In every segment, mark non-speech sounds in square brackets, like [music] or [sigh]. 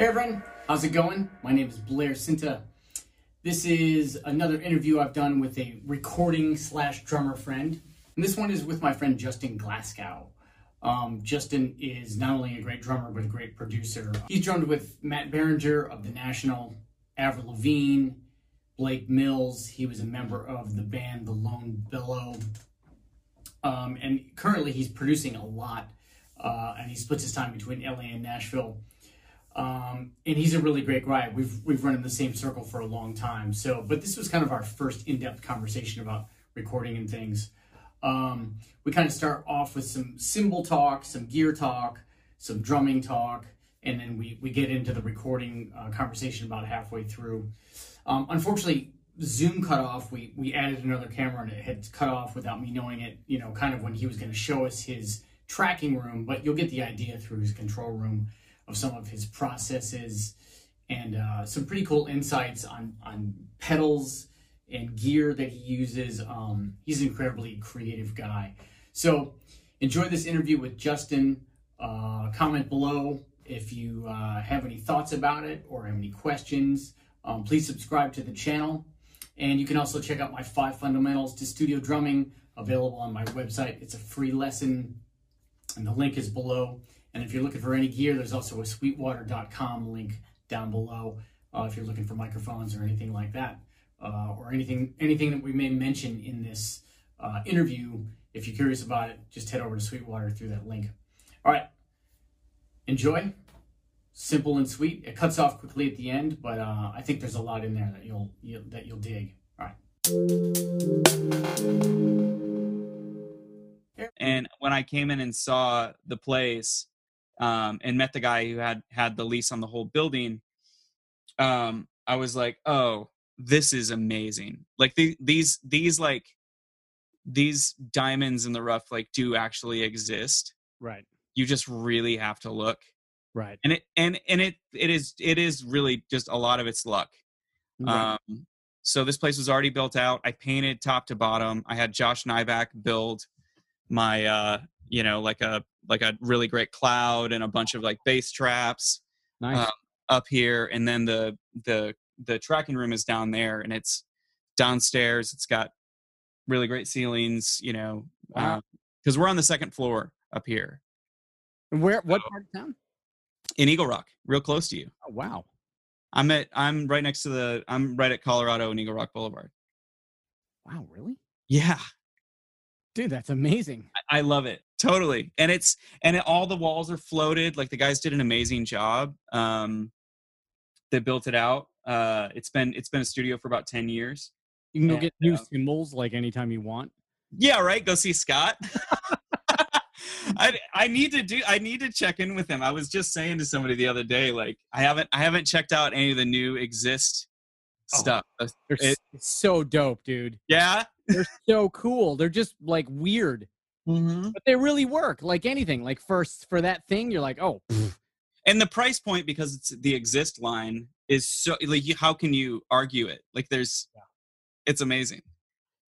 Hey everyone, how's it going? My name is Blair Sinta. This is another interview I've done with a recording slash drummer friend. And this one is with my friend Justin Glasco. Um, Justin is not only a great drummer, but a great producer. He's drummed with Matt Berninger of The National, Avril Lavigne, Blake Mills. He was a member of the band The Lone Bellow. Um, and currently he's producing a lot. Uh, and he splits his time between LA and Nashville. Um, and he's a really great guy. We've we've run in the same circle for a long time. So, but this was kind of our first in-depth conversation about recording and things. Um, we kind of start off with some cymbal talk, some gear talk, some drumming talk, and then we we get into the recording uh, conversation about halfway through. Um, unfortunately, Zoom cut off. We we added another camera and it had cut off without me knowing it. You know, kind of when he was going to show us his tracking room, but you'll get the idea through his control room of some of his processes and uh, some pretty cool insights on on pedals and gear that he uses. Um, he's an incredibly creative guy. So enjoy this interview with Justin. Uh, comment below if you uh, have any thoughts about it or have any questions. Um, please subscribe to the channel. And you can also check out my five fundamentals to studio drumming available on my website. It's a free lesson, and the link is below. And if you're looking for any gear, there's also a sweetwater.com link down below uh, if you're looking for microphones or anything like that, uh, or anything anything that we may mention in this uh, interview. If you're curious about it, just head over to Sweetwater through that link. All right, enjoy. Simple and sweet. It cuts off quickly at the end, but uh, I think there's a lot in there that you'll, you'll that you'll dig. All right. And when I came in and saw the place, um, and met the guy who had had the lease on the whole building, um, I was like, oh, this is amazing. Like the, these these like these diamonds in the rough like do actually exist. Right. You just really have to look. Right. And it and and it it is it is really just a lot of it's luck. Right. Um, so this place was already built out. I painted top to bottom. I had Josh Nyback build my uh you know like a like a really great cloud and a bunch of like bass traps nice. um, up here and then the the the tracking room is down there and it's downstairs it's got really great ceilings you know Wow. because we're on the second floor up here And Where? What so- part of town? in eagle rock real close to you Oh, wow. i'm at i'm right next to the i'm right at colorado and eagle rock boulevard Wow. Really? yeah Dude, that's amazing. I- I love it totally, and it's and it, all the walls are floated. Like the guys did an amazing job. Um, they built it out. Uh, it's been it's been a studio for about ten years. You can go And, get new uh, cymbals like anytime you want. Yeah, right. Go see Scott. [laughs] [laughs] I I need to do I need to check in with him. I was just saying to somebody the other day, like I haven't I haven't checked out any of the new Xist Oh. stuff. They're It- so dope, dude. Yeah. They're so cool. They're just like weird, Mm-hmm. but they really work. Like anything. Like first for that thing, you're like, oh, pff, and the price point because it's the Xist line is so like you, how can you argue it like there's Yeah. it's amazing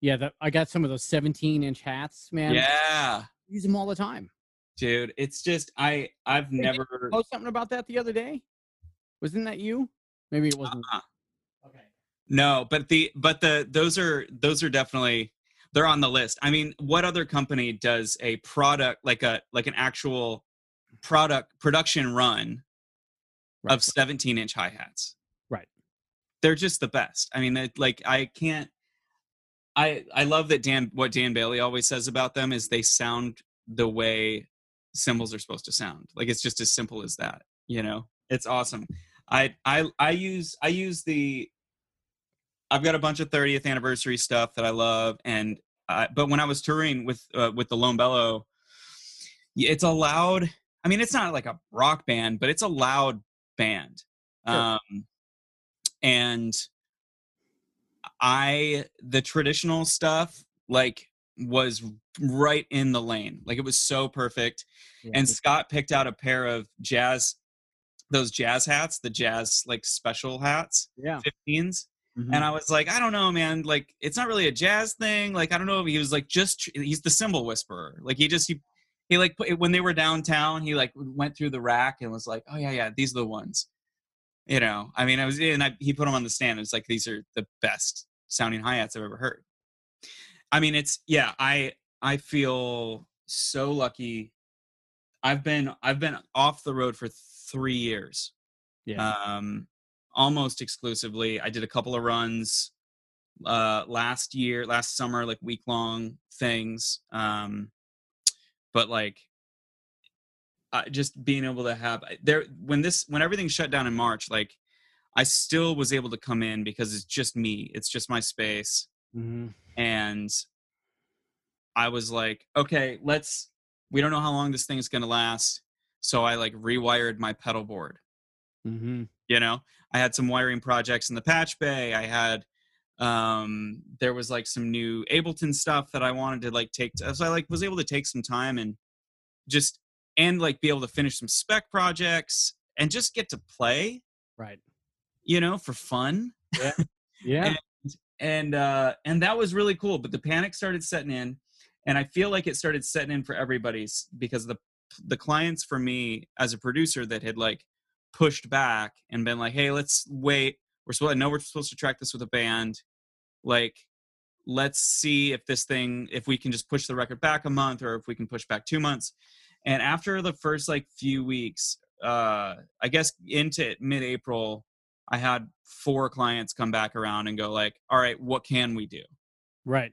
yeah. That I got some of those 17 inch hats, man. yeah Use them all the time. dude it's just i i've Hey, did never Post something about that the other day. Wasn't that you? Maybe it wasn't. uh-uh. Okay. no but the but the those are those are definitely they're on the list. I mean what other company does a product like a like an actual product production run Right. of 17 inch hi-hats? Right. they're just the best. I mean like i can't i i love that dan what dan bailey always says about them is they sound the way cymbals are supposed to sound. Like it's just as simple as that you know? It's awesome. I i i use i use the i've got a bunch of 30th anniversary stuff that i love and I, but when i was touring with uh, with the lone bellow it's a loud i mean it's not like a rock band but it's a loud band Sure. um and i the traditional stuff like was right in the lane like it was so perfect Yeah, and scott picked out a pair of jazz those jazz hats the jazz like special hats yeah. 15s Mhm. and I was like, I don't know, man. Like, it's not really a jazz thing. Like, I don't know if he was like just he's the cymbal whisperer. Like, he just he he like put, when they were downtown, he like went through the rack and was like, oh yeah, yeah, these are the ones. you know, I mean, I was and I, he put them on the stand. It's like these are the best sounding hi hats I've ever heard. I mean, it's yeah. I I feel so lucky. I've been I've been off the road for three years. Yeah. Um, almost exclusively. I did a couple of runs uh last year, last summer, like week long things. Um, but like uh, just being able to have there when this when everything shut down in March, like I still was able to come in because it's just me. It's just my space. hmm And I was like, okay, let's we don't know how long this thing is gonna last. So I like rewired my pedal board. hmm You know, I had some wiring projects in the patch bay. I had um there was like some new Ableton stuff that I wanted to like take to, so I like was able to take some time and just and like be able to finish some spec projects and just get to play, Right. you know, for fun. Yeah. [laughs] Yeah. and uh and that was really cool but the panic started setting in and i feel like it started setting in for everybody's because the the clients for me as a producer that had like pushed back and been like hey let's wait we're supposed i know we're supposed to track this with a band like let's see if this thing if we can just push the record back a month or if we can push back two months and after the first like few weeks uh i guess into mid-april I had four clients come back around and go like, "All right, what can we do?" Right.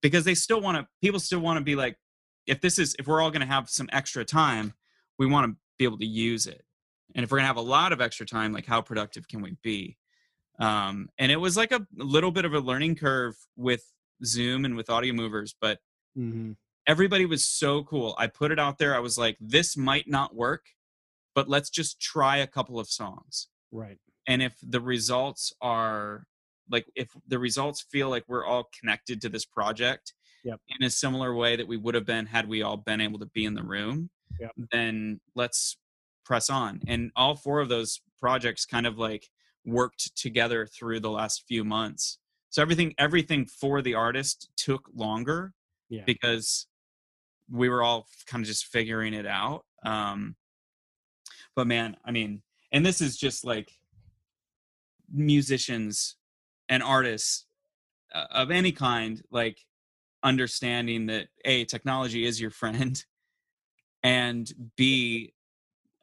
Because they still want to people still want to be like if this is if we're all going to have some extra time, we want to be able to use it. And if we're to have a lot of extra time, like how productive can we be? Um and it was like a little bit of a learning curve with Zoom and with audio movers, but hmm everybody was so cool. I put it out there. I was like, this might not work, but let's just try a couple of songs Right. and if the results are like if the results feel like we're all connected to this project Yep. in a similar way that we would have been had we all been able to be in the room Yep. then let's press on and all four of those projects kind of like worked together through the last few months so everything everything for the artist took longer Yeah. because we were all kind of just figuring it out um but man i mean and this is just like musicians and artists uh, of any kind like understanding that a technology is your friend and b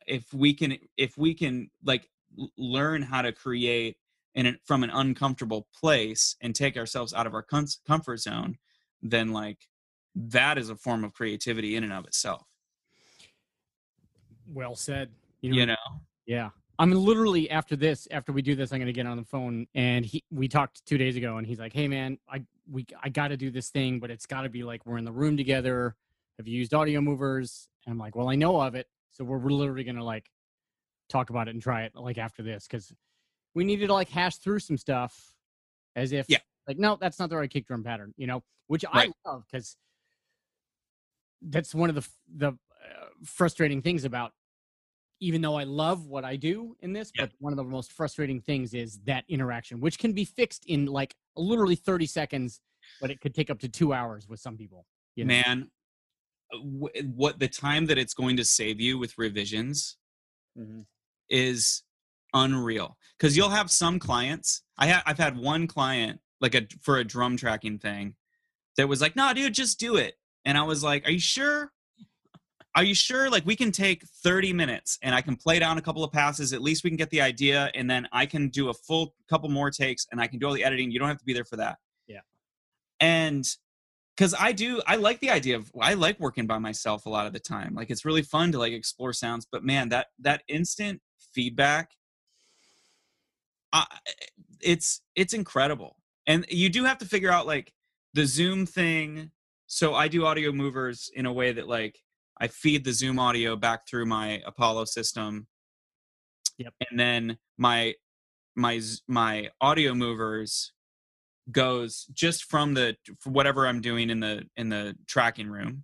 if we can if we can like learn how to create in an, from an uncomfortable place and take ourselves out of our com- comfort zone then like that is a form of creativity in and of itself Well said. you know Yeah. I'm literally after this, after we do this, I'm gonna get on the phone and he we talked two days ago and he's like, Hey man, I we I gotta do this thing, but it's gotta be like we're in the room together. Have you used audio movers? And I'm like, Well, I know of it. So we're, we're literally gonna like talk about it and try it like after this because we needed to like hash through some stuff as if Yeah. like no, that's not the right kick drum pattern, you know, which Right. I love because that's one of the the uh, frustrating things about even though I love what I do in this, Yeah. but one of the most frustrating things is that interaction, which can be fixed in like literally 30 seconds, but it could take up to two hours with some people. You know? man what the time that it's going to save you with revisions Mhm. is unreal because you'll have some clients i ha- i've had one client like a for a drum tracking thing that was like no dude just do it and i was like are you sure are you sure like we can take 30 minutes and i can play down a couple of passes at least we can get the idea and then i can do a full couple more takes and i can do all the editing you don't have to be there for that Yeah. and because i do i like the idea of i like working by myself a lot of the time like it's really fun to like explore sounds but man that that instant feedback I, it's it's incredible and you do have to figure out like the zoom thing so i do audio movers in a way that like i feed the zoom audio back through my apollo system Yep. and then my my my audio movers goes just from the for whatever i'm doing in the in the tracking room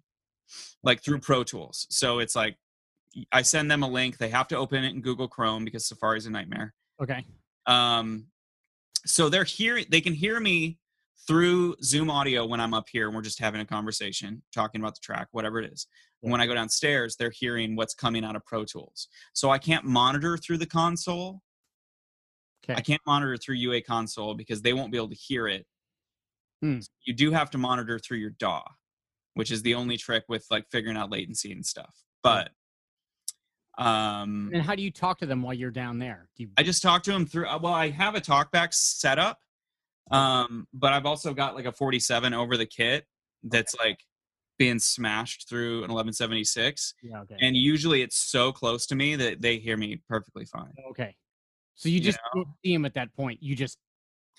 like through pro tools. So it's like i send them a link they have to open it in google chrome because safari's a nightmare. Okay. um so they're hearing they can hear me through zoom audio when i'm up here and we're just having a conversation talking about the track whatever it is. And when i go downstairs they're hearing what's coming out of pro tools. So i can't monitor through the console Okay. I can't monitor through UA console because they won't be able to hear it. Hmm. You do have to monitor through your DAW, which is the only trick with like figuring out latency and stuff. But um And how do you talk to them while you're down there? Do you, I just talk to them through. uh, Well, I have a talkback set up, um, but I've also got like a 47 over the kit that's like being smashed through an 1176, yeah, okay. and usually it's so close to me that they hear me perfectly fine. okay. So you You just don't see him at that point. You just,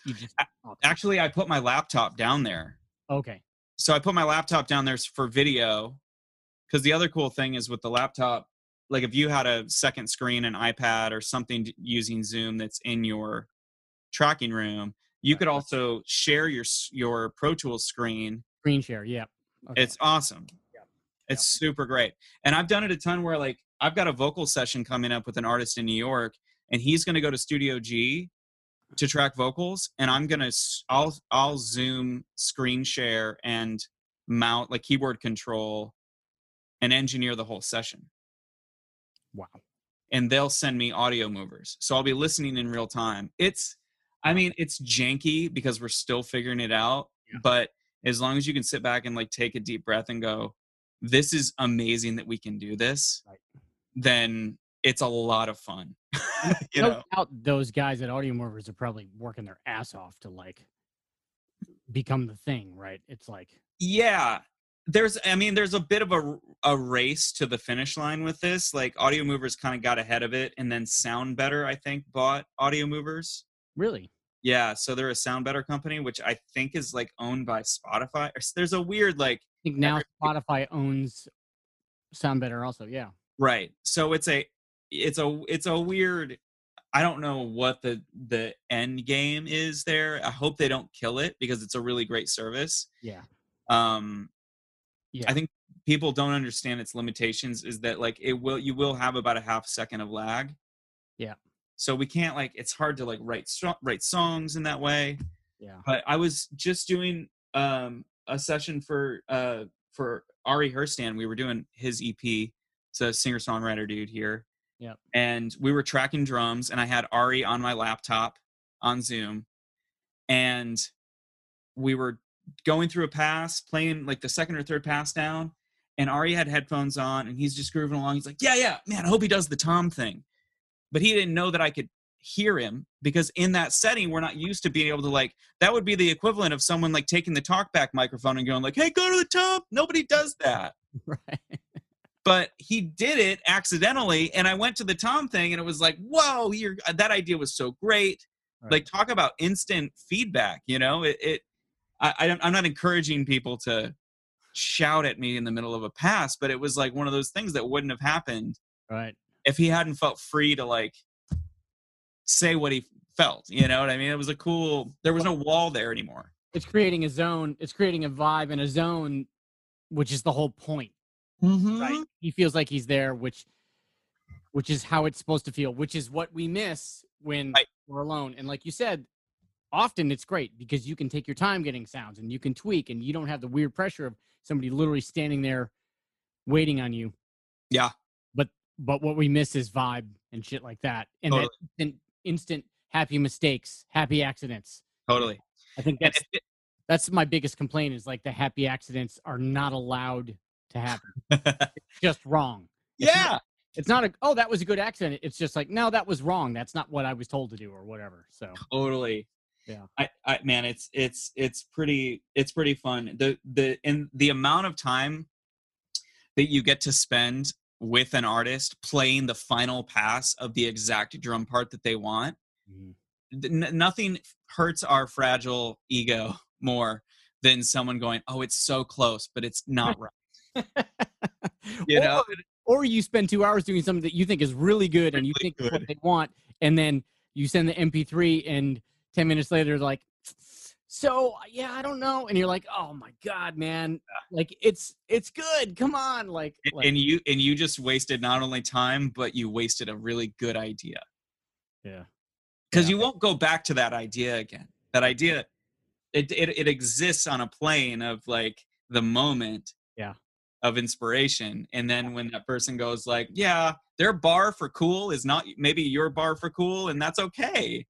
you just. Actually, I put my laptop down there. okay. So I put my laptop down there for video, because the other cool thing is with the laptop, like if you had a second screen, an iPad, or something using Zoom that's in your tracking room, you could also share your your Pro Tools screen Screen share. Yeah. Okay. It's awesome. Yeah. It's super great. And I've done it a ton where like I've got a vocal session coming up with an artist in New York and he's going to go to Studio G to track vocals and I'm going to I'll I'll zoom screen share and mount like keyboard control and engineer the whole session. wow. And they'll send me audio movers. So I'll be listening in real time. It's I mean, it's janky because we're still figuring it out, Yeah. but as long as you can sit back and like take a deep breath and go, this is amazing that we can do this, Right. then it's a lot of fun. [laughs] you no know, doubt those guys at Audio Movers are probably working their ass off to like become the thing, right? It's like, yeah. There's, I mean, there's a bit of a, a race to the finish line with this. Like, Audio Movers kind of got ahead of it, and then Sound Better, I think, bought Audio Movers. really? Yeah, so they're a Sound Better company, which I think is like owned by Spotify. There's a weird like I think now Every- Spotify owns Sound Better also. Yeah. right. So it's a it's a it's a weird. I don't know what the the end game is there. I hope they don't kill it because it's a really great service. Yeah. Um, Yeah. I think people don't understand its limitations. Is that like it will you will have about a half second of lag. Yeah. So we can't like it's hard to like write write songs in that way. Yeah. but I was just doing um, a session for uh, for Ari Herstand. We were doing his EP. It's a singer songwriter dude here. Yep. And we were tracking drums, and I had Ari on my laptop on Zoom, and we were going through a pass, playing like the second or third pass down, and Ari had headphones on, and he's just grooving along. He's like, "Yeah, yeah, man, I hope he does the tom thing," but he didn't know that I could hear him because in that setting we're not used to being able to like that would be the equivalent of someone like taking the talkback microphone and going like hey go to the top nobody does that [laughs] right. But he did it accidentally and i went to the tom thing and it was like whoa you're, uh, that idea was so great Right. like talk about instant feedback you know it, it I, i'm not encouraging people to shout at me in the middle of a pass but it was like one of those things that wouldn't have happened Right. if he hadn't felt free to like say what he felt you know what i mean it was a cool there was no wall there anymore It's creating a zone. It's creating a vibe and a zone, which is the whole point. Mm-hmm. Right. He feels like he's there, which which is how it's supposed to feel, which is what we miss when Right. we're alone. And like you said, often it's great because you can take your time getting sounds and you can tweak and you don't have the weird pressure of somebody literally standing there waiting on you. Yeah. But but what we miss is vibe and shit like that. And that instant, instant happy mistakes, happy accidents. totally I think that's that's my biggest complaint is like the happy accidents are not allowed to happen. [laughs] It's just wrong. It's not- yeah It's not a oh that was a good accident. It's just like no that was wrong. That's not what I was told to do or whatever. So totally Yeah. I, I man it's it's it's pretty it's pretty fun the the and the amount of time that you get to spend with an artist playing the final pass of the exact drum part that they want mm-hmm. th- n- nothing hurts our fragile ego [laughs] more than someone going oh it's so close but it's not [laughs] right [laughs] you know or, or you spend two hours doing something that you think is really good and you think is what they want, and then you send the MP3 and ten minutes later they're like, so yeah I don't know, and you're like oh my god man, like it's it's good. Come on, like, and- like and you and you just wasted not only time but you wasted a really good idea yeah because Yeah. you won't go back to that idea again that idea it, it it exists on a plane of like the moment. Of inspiration and then when that person goes like yeah their bar for cool is not maybe your bar for cool and that's okay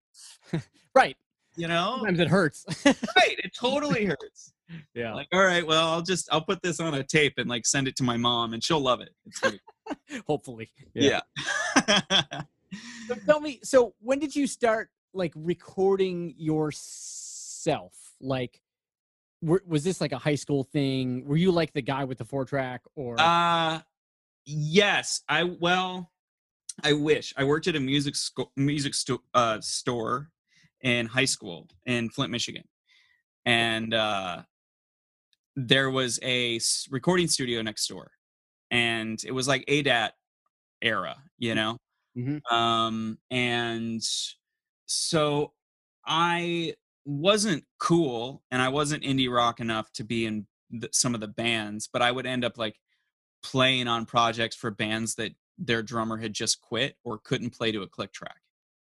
[laughs] right. You know, Sometimes it hurts. right? It [laughs] totally hurts. yeah. Like, all right, well, I'll just I'll put this on a tape and like send it to my mom, and she'll love it. It's great. [laughs] Hopefully. yeah. So tell me, so when did you start like recording yourself? Like, were, was this like a high school thing? Were you like the guy with the four track or? Uh yes. I well, I wish I worked at a music sco- music sto- uh, store in high school in Flint, Michigan, and uh, there was a recording studio next door, and it was like ADAT era, you know. Mhm. Um, and so I wasn't cool, and I wasn't indie rock enough to be in the, some of the bands, but I would end up like playing on projects for bands that their drummer had just quit or couldn't play to a click track.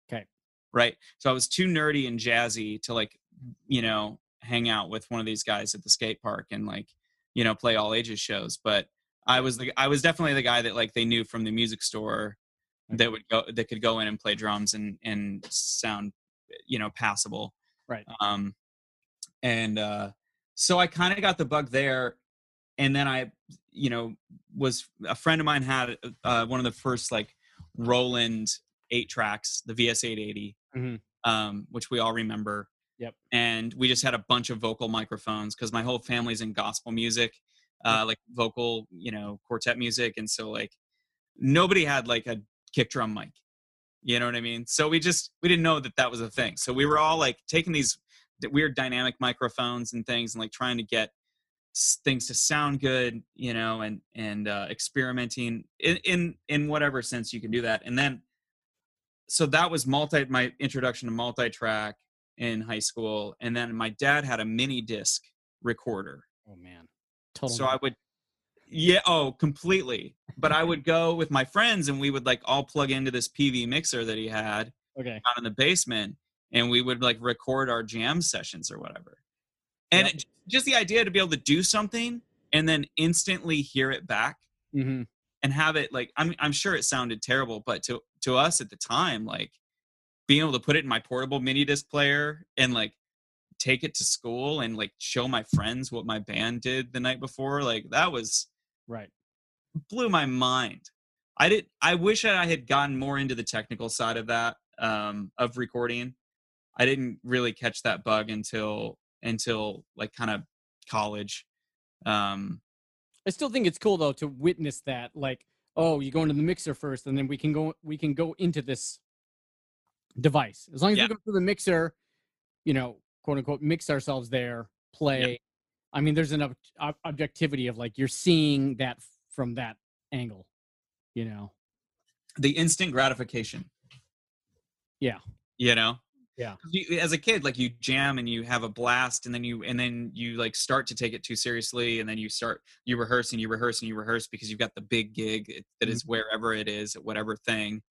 Okay. Right. So I was too nerdy and jazzy to like, you know, hang out with one of these guys at the skate park and like, you know, play all ages shows. But I was the I was definitely the guy that like they knew from the music store that would go that could go in and play drums and and sound, you know, passable. Right. Um and uh so I kind of got the bug there and then I, you know, was a friend of mine had uh, one of the first like Roland eight tracks, the VS eight eighty, Mhm. um, which we all remember. Yep. And we just had a bunch of vocal microphones because my whole family's in gospel music, uh, like vocal, you know, quartet music, and so like nobody had like a kick drum mic. You know what I mean? So we just we didn't know that that was a thing. So we were all like taking these weird dynamic microphones and things and like trying to get things to sound good, you know, and and uh, experimenting in in in whatever sense you can do that. And then so that was multi my introduction to multi-track in high school and then my dad had a mini disc recorder oh man. Total. so I would, yeah, oh, completely. But I would go with my friends and we would like all plug into this PV mixer that he had okay. down in the basement and we would like record our jam sessions or whatever. And Yep. it, just the idea to be able to do something and then instantly hear it back hmm and have it like I'm I'm sure it sounded terrible, but to to us at the time, like being able to put it in my portable mini disc player and like take it to school and like show my friends what my band did the night before, like that was Right. blew my mind. I did I wish I had gotten more into the technical side of that um of recording. I didn't really catch that bug until until like kind of college. Um I still think it's cool though to witness that. Like, oh, you go into the mixer first, and then we can go we can go into this device. As long as Yeah. we go through the mixer, you know, quote unquote, mix ourselves there, play. I mean, there's an ob- ob- objectivity of like you're seeing that from that angle. You know. the instant gratification. Yeah. You know? Yeah. 'Cause You, as a kid, like you jam and you have a blast and then you and then you like start to take it too seriously and then you start you rehearse and you rehearse and you rehearse because you've got the big gig it- that is mm-hmm. wherever it is at whatever thing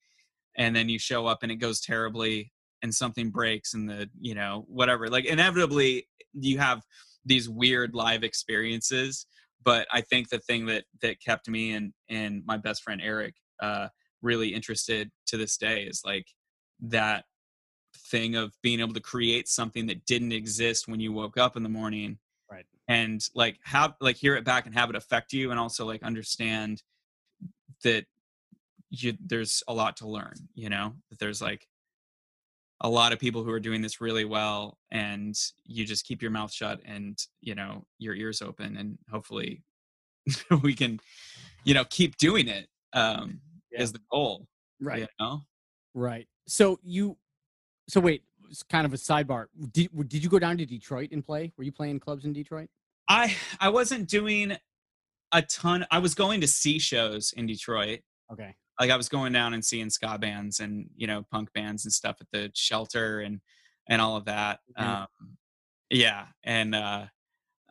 and then you show up and it goes terribly and something breaks and the you know whatever like inevitably you have these weird live experiences but i think the thing that that kept me and and my best friend eric uh really interested to this day is like that thing of being able to create something that didn't exist when you woke up in the morning Right. and like have like hear it back and have it affect you and also like understand that you there's a lot to learn you know that there's like a lot of people who are doing this really well and you just keep your mouth shut and you know your ears open and hopefully [laughs] we can you know keep doing it um Yeah. is the goal Right. you know Right. So you. So wait. It's kind of a sidebar. Did did you go down to Detroit and play? Were you playing clubs in Detroit? I I wasn't doing a ton. I was going to see shows in Detroit. Okay. Like I was going down and seeing ska bands and you know punk bands and stuff at the shelter and and all of that. Mhm. Um, yeah, and uh,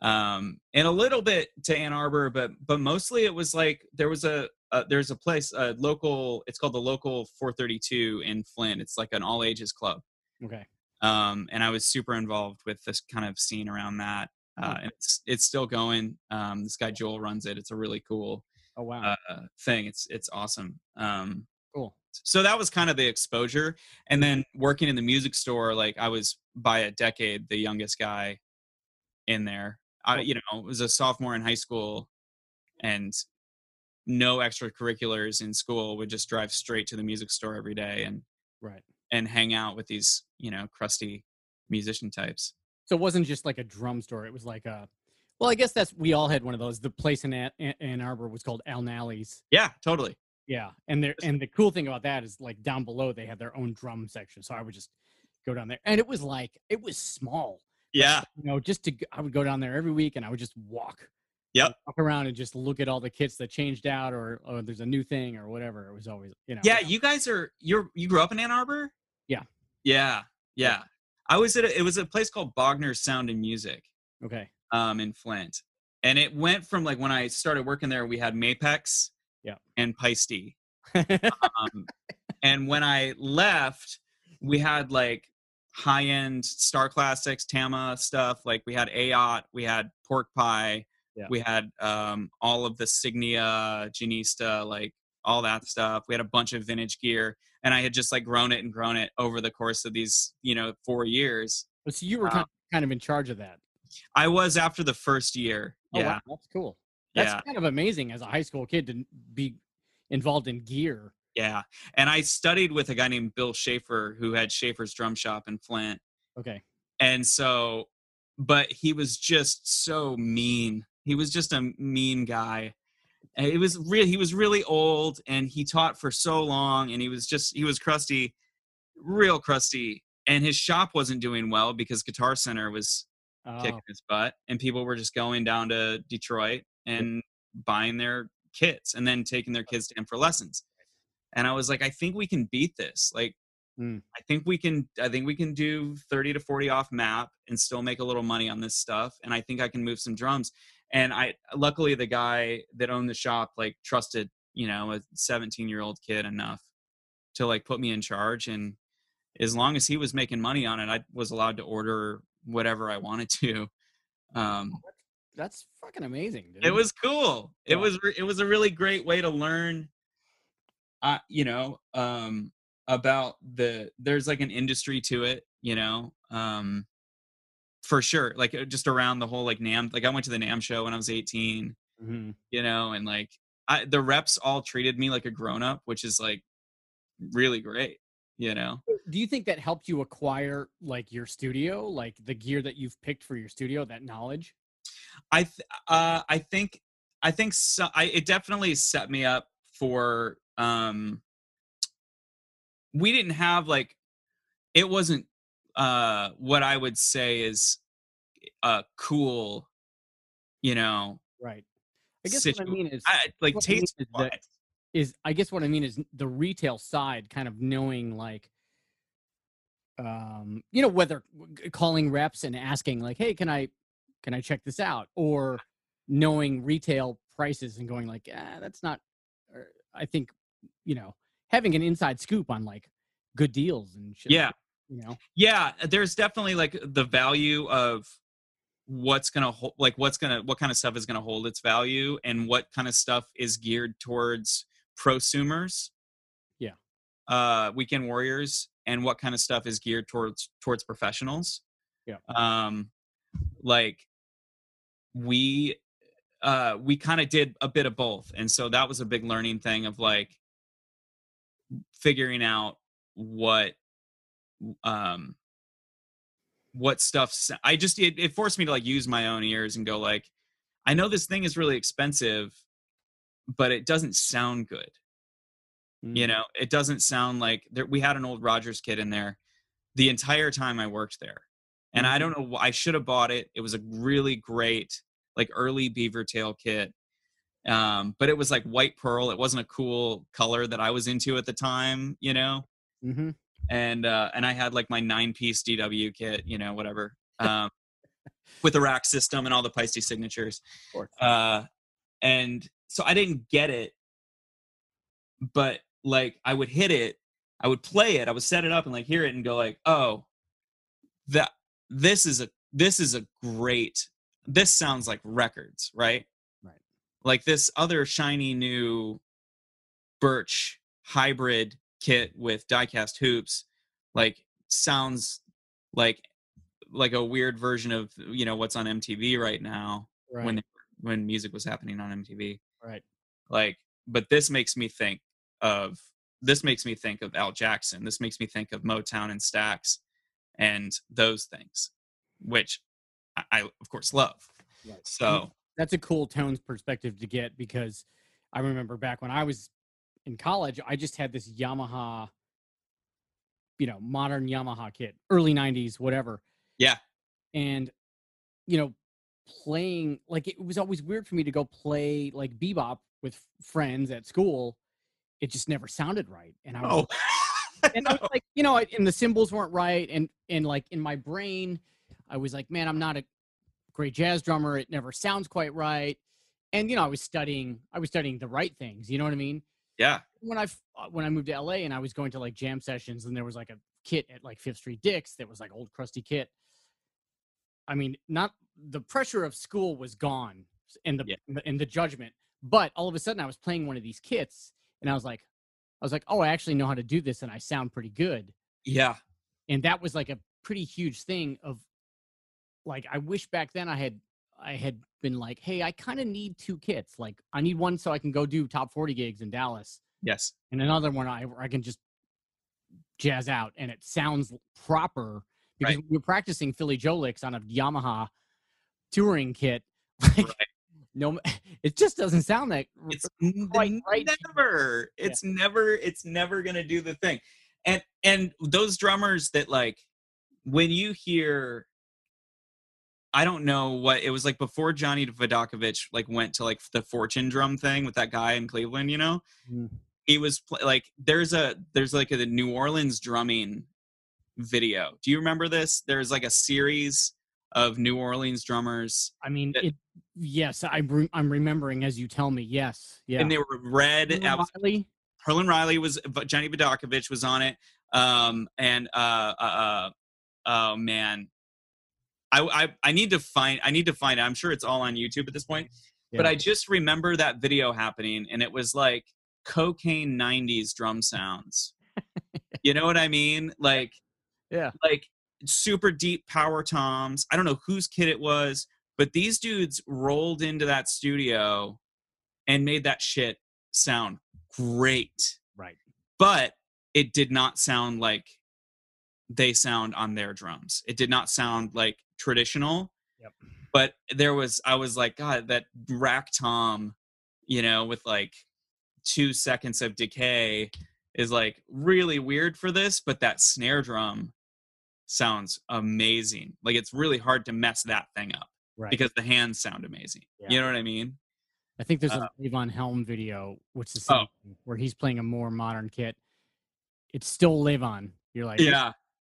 um, and a little bit to Ann Arbor, but but mostly it was like there was a uh, there's a place a local. It's called the Local 432 in Flint. It's like an all ages club Okay. um, and I was super involved with this kind of scene around that. Uh, and it's it's still going. Um, this guy Joel runs it. It's a really cool Oh wow. uh, thing. It's it's awesome. Um, Cool. so that was kind of the exposure and then working in the music store like i was by a decade the youngest guy in there i you know was a sophomore in high school and no extracurriculars in school would just drive straight to the music store every day and Right. and hang out with these you know crusty musician types So it wasn't just like a drum store. It was like a. Well, I guess that's we all had one of those. The place in Ann, Arbor was called Al Nalli's. yeah totally Yeah, and there and the cool thing about that is like down below they had their own drum section. So I would just go down there, and it was like it was small. yeah You know, just to I would go down there every week, and I would just walk. Yep. Walk around and just look at all the kits that changed out, or, or there's a new thing, or whatever. It was always you know. yeah you guys are you're you grew up in ann arbor Yeah. yeah yeah i was at a, it was a place called bogner's sound and music Okay. Um, in Flint. And it went from like when I started working there, we had Mapex Yeah. and Paiste. Um, [laughs] and when I left, we had like high end Star Classics, Tama stuff. Like we had AOT, we had Pork Pie, Yeah. we had um, all of the Signia, Janista, like all that stuff. We had a bunch of vintage gear. And I had just like grown it and grown it over the course of these, you know, four years. so you were of, kind of in charge of that. I was after the first year. Oh, yeah. wow, that's cool. That's Yeah. kind of amazing as a high school kid to be involved in gear. Yeah. And I studied with a guy named Bill Schaefer who had Schaefer's drum shop in Flint. Okay. And so, but he was just so mean. He was just a mean guy. And it was real. He was really old and he taught for so long and he was just, he was crusty, real crusty. And his shop wasn't doing well because Guitar Center was Oh, kicking his butt and people were just going down to Detroit and buying their kits and then taking their kids to him for lessons. And I was like, I think we can beat this. Like, Hmm. I think we can. I think we can do thirty to forty off map and still make a little money on this stuff. And I think I can move some drums. And I, luckily, the guy that owned the shop like trusted, you know, a seventeen year old kid enough to like put me in charge. And as long as he was making money on it, I was allowed to order whatever I wanted to. Um, that's fucking amazing, dude. it was cool. It was re- it was a really great way to learn. Uh, you know, um, about the there's like an industry to it. You know, um, for sure. Like uh, just around the whole like NAMM. Like I went to the NAMM show when I was 18. Mhm. You know, and like I, the reps all treated me like a grown up, which is like really great. You know. Do you think that helped you acquire like your studio, like the gear that you've picked for your studio, that knowledge? I th- uh, I think I think so, I it definitely set me up for um we didn't have like it wasn't uh what I would say is a cool you know Right. I guess what I mean is I, like what I mean taste is that- is I guess what I mean is the retail side, kind of knowing like, um, you know, whether calling reps and asking like, "Hey, can I, can I check this out?" or knowing retail prices and going like, "Ah, that's not." Or I think, you know, having an inside scoop on like good deals and shit. Yeah. you know. yeah there's definitely like the value of what's gonna hold like what's gonna what kind of stuff is gonna hold its value and what kind of stuff is geared towards prosumers. Uh weekend warriors and what kind of stuff is geared towards towards professionals Yeah. um like we uh we kind of did a bit of both and so that was a big learning thing of like figuring out what um what stuff i just it, it forced me to like use my own ears and go like i know this thing is really expensive but it doesn't sound good you Mm. know it doesn't sound like there, we had an old rogers kit in there the entire time i worked there and i don't know i should have bought it it was a really great like early beaver tail kit um but it was like white pearl it wasn't a cool color that i was into at the time you know Mhm. and uh and i had like my nine piece dw kit you know whatever [laughs] um with the rack system and all the Paiste signatures uh and so i didn't get it but like i would hit it i would play it i would set it up and like hear it and go like oh that this is a this is a great this sounds like records right Right. like this other shiny new birch hybrid kit with diecast hoops like sounds like like a weird version of you know what's on MTV right now Right. when when music was happening on MTV right. like but this makes me think of this makes me think of Al Jackson this makes me think of Motown and Stax and those things which I, I of course love Right. so that's a cool tones perspective to get because I remember back when I was in college, I just had this Yamaha, you know, modern Yamaha kit, early 90s, whatever. Yeah. And, you know, playing like it was always weird for me to go play like bebop with friends at school. It just never sounded right. And I was oh [laughs] and I was like, you know, and the cymbals weren't right, and and like in my brain, I was like, man, I'm not a great jazz drummer. It never sounds quite right, and you know, I was studying, I was studying the right things. You know what I mean? yeah When I uh, when I moved to LA and I was going to like jam sessions, and there was like a kit at like Fifth Street Dicks that was like old crusty kit. I mean, not the pressure of school was gone, and the Yeah. and the judgment, but all of a sudden I was playing one of these kits, and I was like, I was like, oh, I actually know how to do this, and I sound pretty good yeah and that was like a pretty huge thing of like i wish back then i had i had been like hey i kind of need two kits like i need one so i can go do top 40 gigs in dallas yes and another one i, I can just jazz out and it sounds proper because Right. we were practicing philly joe licks on a yamaha touring kit [laughs] like Right. No [laughs] it just doesn't sound like it's quite right. never Yeah. it's never it's never gonna do the thing and and those drummers that like when you hear i don't know what it was like before johnny Vidacovich like went to like the fortune drum thing with that guy in cleveland you know Mm. he was pl- like there's a there's like a new orleans drumming video do you remember this there's like a series of new orleans drummers i mean That- it yes i re- i'm remembering as you tell me yes yeah and they were red was- Riley? Herlin Riley was but Johnny Vidacovich was on it. Um and uh uh, uh oh man. I, I I need to find I need to find it. I'm sure it's all on YouTube at this point. But I just remember that video happening and it was like cocaine 90s drum sounds. you know what I mean? Like [laughs] yeah like super deep power toms. I don't know whose kid it was, but these dudes rolled into that studio and made that shit sound great. right But it did not sound like they sound on their drums. It did not sound like traditional. Yep. But there was I was like, God, that rack tom, you know, with like two seconds of decay is like really weird for this, but that snare drum sounds amazing. Like it's really hard to mess that thing up right because the hands sound amazing. Yeah. You know what I mean? I think there's Uh, a Levon Helm video, which is Oh. where he's playing a more modern kit. It's still Levon. You're like, Yeah,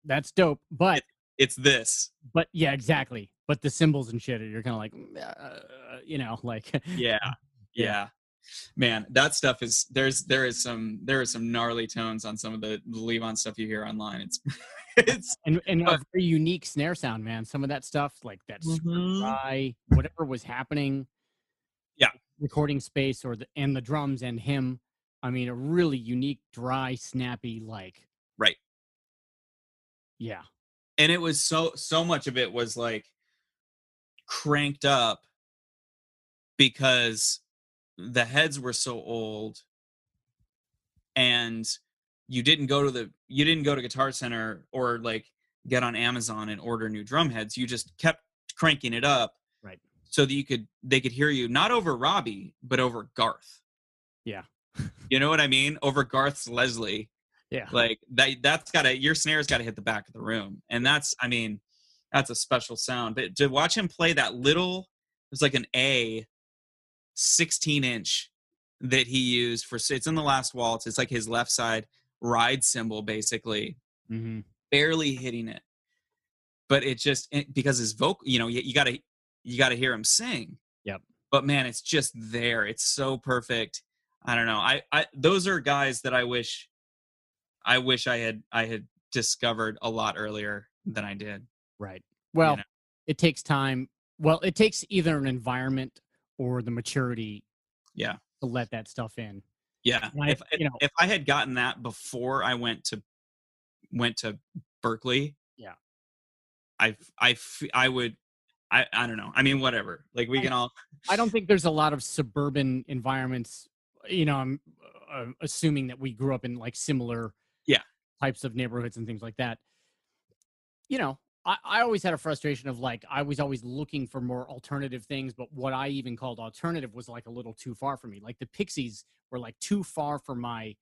that's dope. But it's this. but yeah, exactly. But the cymbals and shit, you're kind of like, "Mm, uh, you know, like Yeah. [laughs] Yeah. Man, that stuff is there's there is some there is some gnarly tones on some of the Levon stuff you hear online. It's [laughs] it's and and a very unique snare sound, man. Some of that stuff, like that Mhm. dry, whatever was happening. Yeah. Recording space or the and the drums and him. I mean, a really unique, dry, snappy, like Right. Yeah. and it was so so much of it was like cranked up because the heads were so old and you didn't go to the you didn't go to guitar center or like get on amazon and order new drum heads you just kept cranking it up Right. so that you could they could hear you not over robbie but over garth Yeah. you know what i mean over garth's leslie Yeah. like that that's gotta your snare's gotta hit the back of the room and that's i mean that's a special sound but to watch him play that little it was like an a 16 inch that he used for it's in the last waltz it's like his left side ride cymbal basically hmm barely hitting it but it just it, because his vocal you know you, you gotta you gotta hear him sing Yep. but man it's just there it's so perfect i don't know i i those are guys that i wish i wish i had i had discovered a lot earlier than i did Right. Well, know? it takes time. Well, it takes either an environment or the maturity Yeah. to let that stuff in. Yeah. I- if you know- if I had gotten that before I went to went to Berklee, Yeah. i i i would I I don't know. I mean, whatever. Like we I- can all. I don't think there's a lot of suburban environments. You know, I'm uh, assuming that we grew up in like similar Yeah. types of neighborhoods and things like that. You know, I, I always had a frustration of like I was always looking for more alternative things, but what I even called alternative was like a little too far for me. Like the Pixies were like too far for my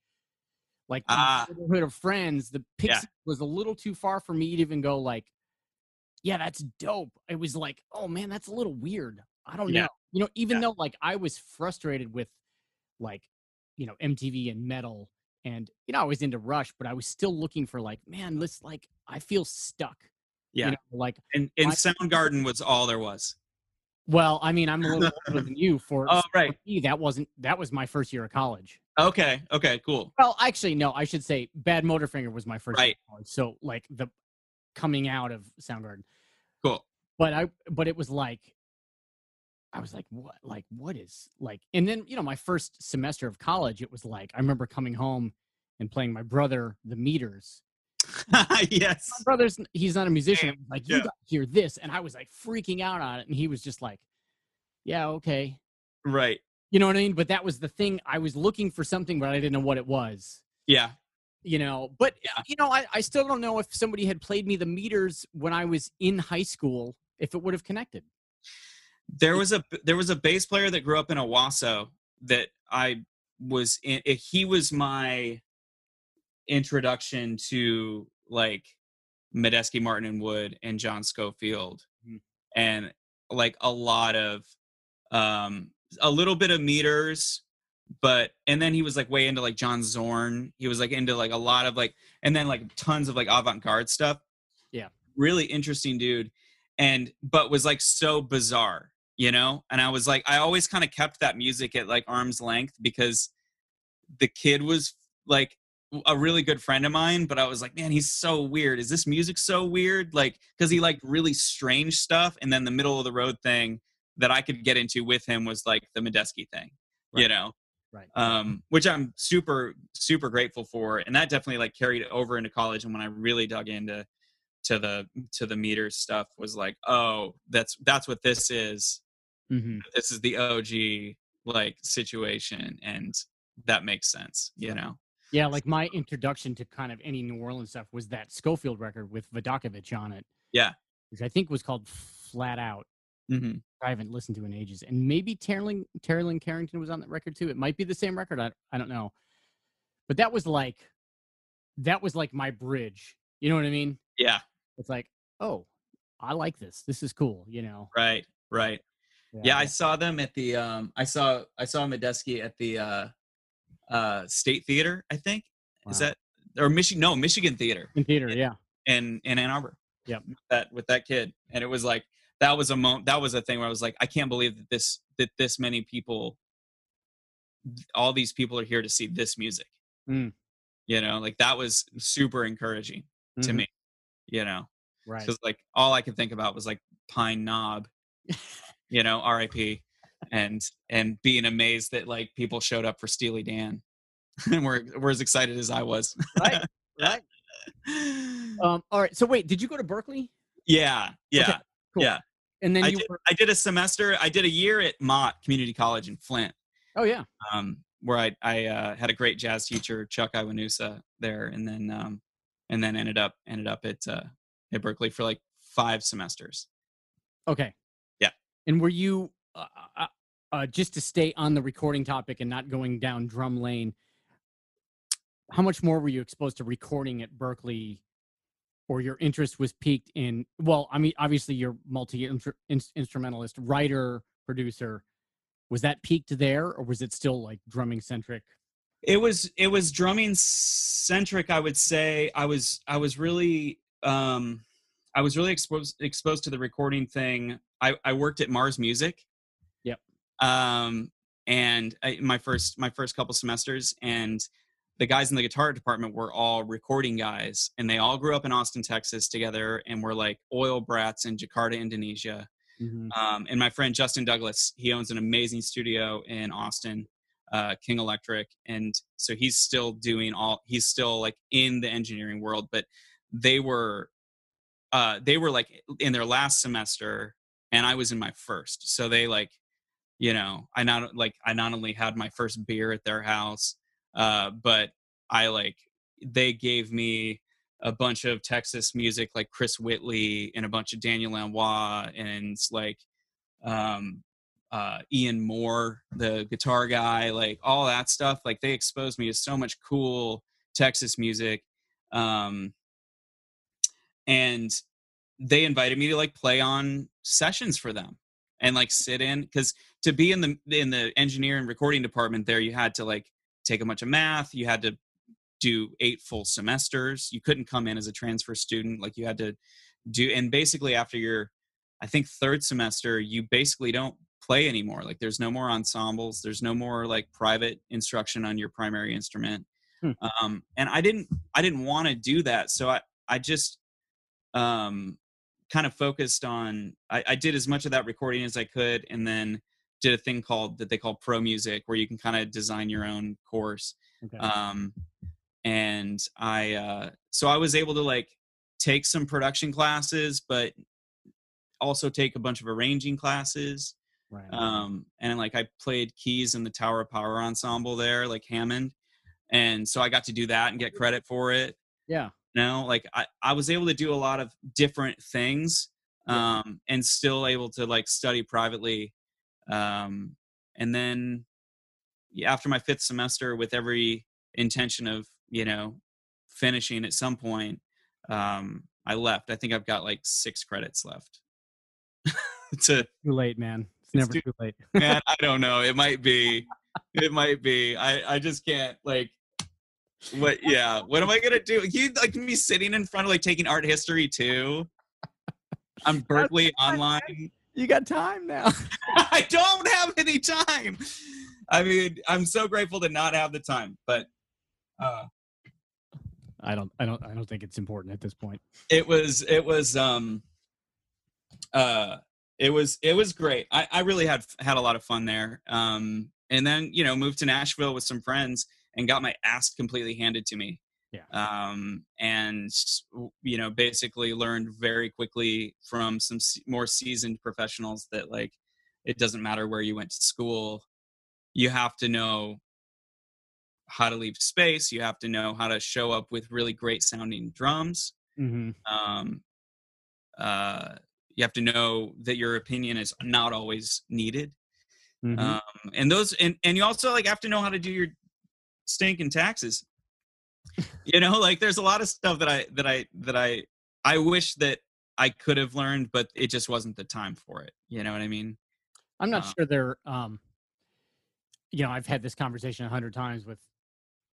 like Ah. neighborhood of friends. The Yeah. Pixies was a little too far for me to even go like, yeah, that's dope. It was like, oh man, that's a little weird. I don't Yeah. know. You know, even Yeah. though like I was frustrated with like, you know, MTV and metal and you know, I was into Rush, but I was still looking for like, man, let's like I feel stuck. Yeah. You know, like And and my- Soundgarden was all there was. well, I mean, I'm a little [laughs] older than you for, Oh, right. for me, that wasn't that was my first year of college. Okay. Okay. Cool. Well, actually, no, I should say Bad Motorfinger was my first year Right. of college. So like the coming out of Soundgarden. Cool. but I but it was like I was like what like what is like and then you know my first semester of college it was like I remember coming home and playing my brother the meters. [laughs] yes. My brother's he's not a musician. Like you Yeah. got to hear this and I was like freaking out on it and he was just like yeah, okay. Right. You know what I mean? But that was the thing I was looking for something but I didn't know what it was. Yeah. You know, but Yeah. you know, I, I still don't know if somebody had played me the meters when I was in high school, if it would have connected. There was a there was a bass player that grew up in Owosso that I was in. eh, He was my introduction to like Medeski, Martin and Wood, and John Scofield, Mhm. and like a lot of um a little bit of meters but and then he was like way into like John Zorn. He was like into like a lot of like and then like tons of like avant-garde stuff. Yeah. Really interesting dude. And but was like so bizarre, you know? And I was like I always kind of kept that music at like arm's length because the kid was like a really good friend of mine, but I was like, man, he's so weird. Is this music so weird? Like, because he liked really strange stuff, and then the middle of the road thing that I could get into with him was like the Medeski thing, you know, Right. um, which I'm super super grateful for, and that definitely like carried over into college. And when I really dug into to the to the meter stuff, was like, oh, that's that's what this is. mm-hmm. This is the OG like situation, and that makes sense, you know. Yeah, like my introduction to kind of any New Orleans stuff was that Scofield record with Vidacovich on it. Yeah. Which I think was called Flat Out. hmm I haven't listened to in ages. And maybe Terri Terri Lyne Carrington was on that record too. It might be the same record. I, I don't know. But that was like that was like my bridge. You know what I mean? Yeah. It's like, oh, I like this. This is cool, you know. Right. Right. Yeah, I saw them at the um I saw I saw Medeski at the uh uh State Theater, I think. Is that or Michigan no, Michigan Theater in theater, yeah. in in Ann Arbor. Yep. With That with that kid. And it was like that was a moment that was a thing where I was like, I can't believe that this that this many people all these people are here to see this music. Mm. You know, like that was super encouraging to Mhm. me. You know. Right. because like all I could think about was like Pine Knob, [laughs] you know, R.I.P. and and being amazed that like people showed up for Steely Dan [laughs] and were were as excited as I was. Right, right. [laughs] Um, all right. So wait, did you go to Berklee? yeah, yeah, Okay, cool. yeah. And then I you did, were I did a semester. I did a year at Mott Community College in Flint, Oh yeah. um, where I I uh, had a great jazz teacher, Chuck Iwanusa, there, and then um, and then ended up ended up at uh, at Berklee for like five semesters. Okay. Yeah. And were you uh, uh, just to stay on the recording topic and not going down drum lane? How much more were you exposed to recording at Berklee, or your interest was piqued in? Well, I mean, obviously you're multi instrumentalist, writer, producer. Was that piqued there, or was it still like drumming centric? it was it was drumming centric i would say i was i was really um i was really exposed exposed to the recording thing i i worked at mars music. Um and I, my first my first couple semesters and the guys in the guitar department were all recording guys and they all grew up in austin texas together and were like oil brats in jakarta indonesia um, and my friend Justin Douglas, he owns an amazing studio in Austin. uh, King Electric, and so he's still doing all. He's still like in the engineering world, but they were uh, they were like in their last semester, and I was in my first. So they like, you know, I not like I not only had my first beer at their house, uh, but I like they gave me a bunch of Texas music like Chris Whitley and a bunch of Daniel Lanois and like um uh Ian Moore, the guitar guy, like all that stuff. Like they exposed me to so much cool Texas music. Um and they invited me to like play on sessions for them and like sit in because to be in the in the engineering recording department there you had to like take a bunch of math you had to do eight full semesters you couldn't come in as a transfer student like you had to do and basically after your i think third semester you basically don't play anymore like there's no more ensembles there's no more like private instruction on your primary instrument Hmm. um and i didn't i didn't want to do that so i i just um kind of focused on I, I did as much of that recording as i could and then did a thing called that they call pro music where you can kind of design your own course Okay. um and i uh so i was able to like take some production classes but also take a bunch of arranging classes right. um and like i played keys in the tower of power ensemble there like hammond and so i got to do that and get credit for it yeah. you know like i, I was able to do a lot of different things um and still able to like study privately um and then after my fifth semester with every intention of you know finishing at some point um i left. I think i've got like six credits left. [laughs] To Too late, man. It's It's never too- too late. [laughs] man i don't know. It might be it might be. I i just can't like what yeah what am i gonna do? You like me sitting in front of like taking art history too? I'm berklee online You got time now. [laughs] i don't have any time i mean i'm so grateful to not have the time but uh I don't. I don't. I don't think it's important at this point. it was it was um uh it was it was great i i really had had a lot of fun there um and then you know moved to nashville with some friends and got my ass completely handed to me Yeah. um and you know basically learned very quickly from some more seasoned professionals that like it doesn't matter where you went to school you have to know how to leave space you have to know how to show up with really great sounding drums Mm-hmm. um, uh, you have to know that your opinion is not always needed Mm-hmm. um, and those and, and you also like have to know how to do your stinking taxes you know like there's a lot of stuff that i that i that i i wish that i could have learned but it just wasn't the time for it you know what i mean I'm not uh, sure they're. Um, you know, I've had this conversation a hundred times with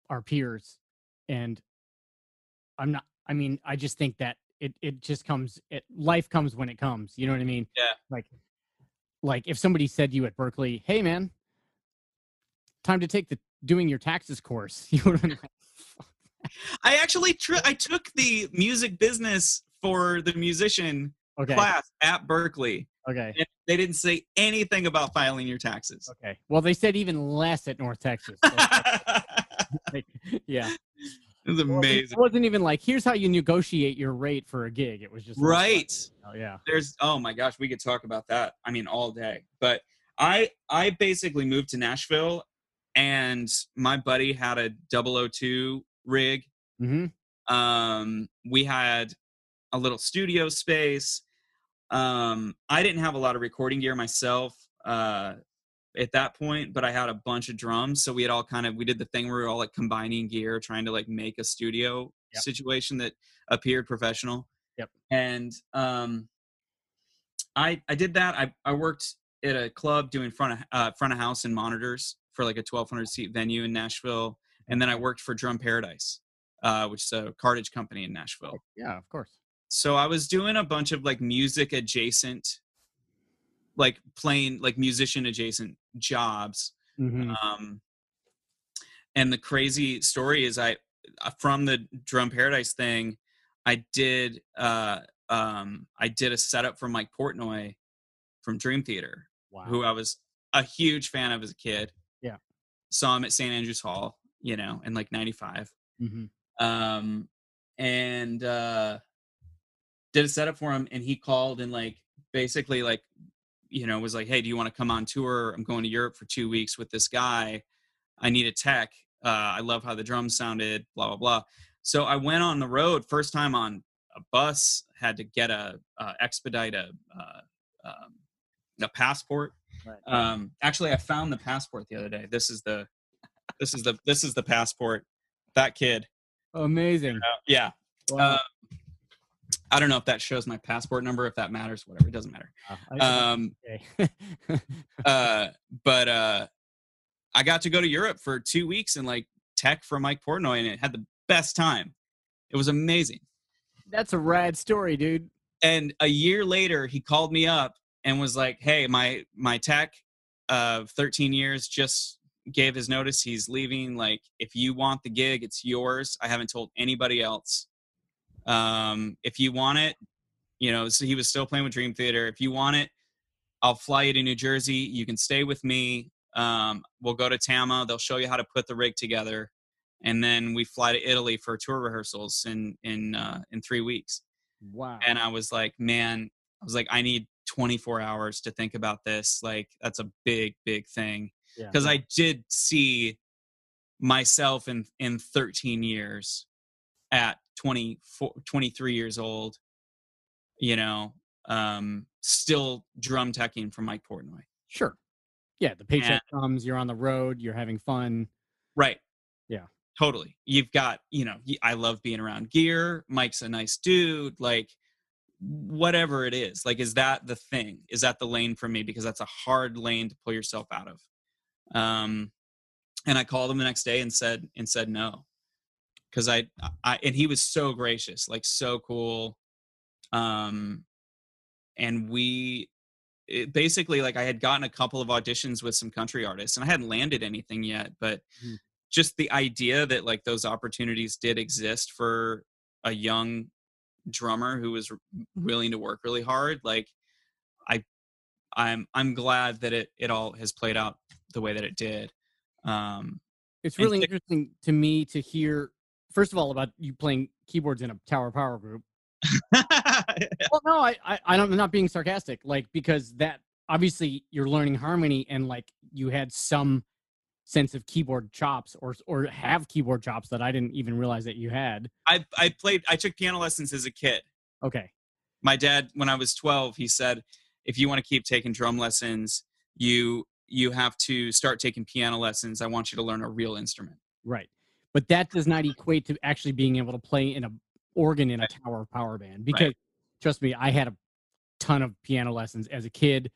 our peers, and I'm not. I mean, I just think that it it just comes. It life comes when it comes. You know what I mean? Yeah. Like, like if somebody said to you at Berklee, "Hey, man, time to take the doing your taxes course," [laughs] you would have been like, i actually tr- i took the music business for the musician "Okay, class at berklee okay, and they didn't say anything about filing your taxes okay." Well, they said even less at North Texas. so, [laughs] like, yeah. it was amazing It wasn't even like, here's how you negotiate your rate for a gig. It was just like, right oh, yeah. there's oh my gosh we could talk about that i mean all day but i i basically moved to nashville and my buddy had a 002 rig Mm-hmm. um we had a little studio space um i didn't have a lot of recording gear myself uh at that point but i had a bunch of drums so we had all kind of we did the thing where we were all like combining gear trying to like make a studio Yep. situation that appeared professional Yep. and um i i did that i i worked at a club doing front of uh front of house and monitors for like a 1200 seat venue in nashville and then i worked for drum paradise uh which is a cartage company in nashville Yeah, of course. so i was doing a bunch of like music adjacent like playing like musician adjacent jobs Mm-hmm. um and the crazy story is i uh, from the drum paradise thing i did uh um i did a setup for mike portnoy from dream theater wow. who i was a huge fan of as a kid Yeah. saw him at St. Andrews Hall, you know, in like '95, hmm um, and uh, did a setup for him. And he called and like basically like, you know, was like, "Hey, do you want to come on tour? I'm going to Europe for two weeks with this guy. I need a tech. Uh, I love how the drums sounded. Blah blah blah." So I went on the road first time on a bus. Had to get a uh, expedite a uh, um, a passport. Right. Um, actually, I found the passport the other day. This is the this is the this is the passport. That kid. Amazing. Uh, yeah. Wow. Uh, I don't know if that shows my passport number. If that matters, whatever. It doesn't matter. I- Um, [laughs] uh, but uh, I got to go to Europe for two weeks and like tech for Mike Portnoy, and it had the best time. It was amazing. That's a rad story, dude. and a year later he called me up and was like hey my my tech of 13 years just gave his notice he's leaving like if you want the gig it's yours i haven't told anybody else um if you want it you know so he was still playing with dream theater if you want it i'll fly you to new jersey you can stay with me um we'll go to tama they'll show you how to put the rig together and then we fly to italy for tour rehearsals in in uh in three weeks Wow. and I was like, man, I was like, I need 24 hours to think about this. Like, that's a big, big thing. Yeah. Because I did see myself in in 13 years at 24, 23 years old, you know, um, still drum teching for Mike Portnoy. Sure. Yeah, the paycheck comes, you're on the road, you're having fun. Right. Yeah. Totally. You've got, you know, I love being around gear. Mike's a nice dude. Like, whatever it is, like, is that the thing? Is that the lane for me? Because that's a hard lane to pull yourself out of. Um, and I called him the next day and said, and said no. Cause I, I, and he was so gracious, like, so cool. Um, and we, it basically like I had gotten a couple of auditions with some country artists and I hadn't landed anything yet, but Mhm. just the idea that like those opportunities did exist for a young drummer who was r- willing to work really hard, like I I'm I'm glad that it it all has played out the way that it did. Um It's really tick- interesting to me to hear, first of all, about you playing keyboards in a Tower Power group. [laughs] Well, no, I, I, I don't, I'm not being sarcastic. Like because that obviously you're learning harmony, and like you had some sense of keyboard chops, or or have keyboard chops that I didn't even realize that you had. I I played I took piano lessons as a kid. Okay, my dad when i was 12 he said if you want to keep taking drum lessons you you have to start taking piano lessons i want you to learn a real instrument right, but that does not [laughs] equate to actually being able to play in a organ in a Tower Power band. Because trust me, I had a ton of piano lessons as a kid.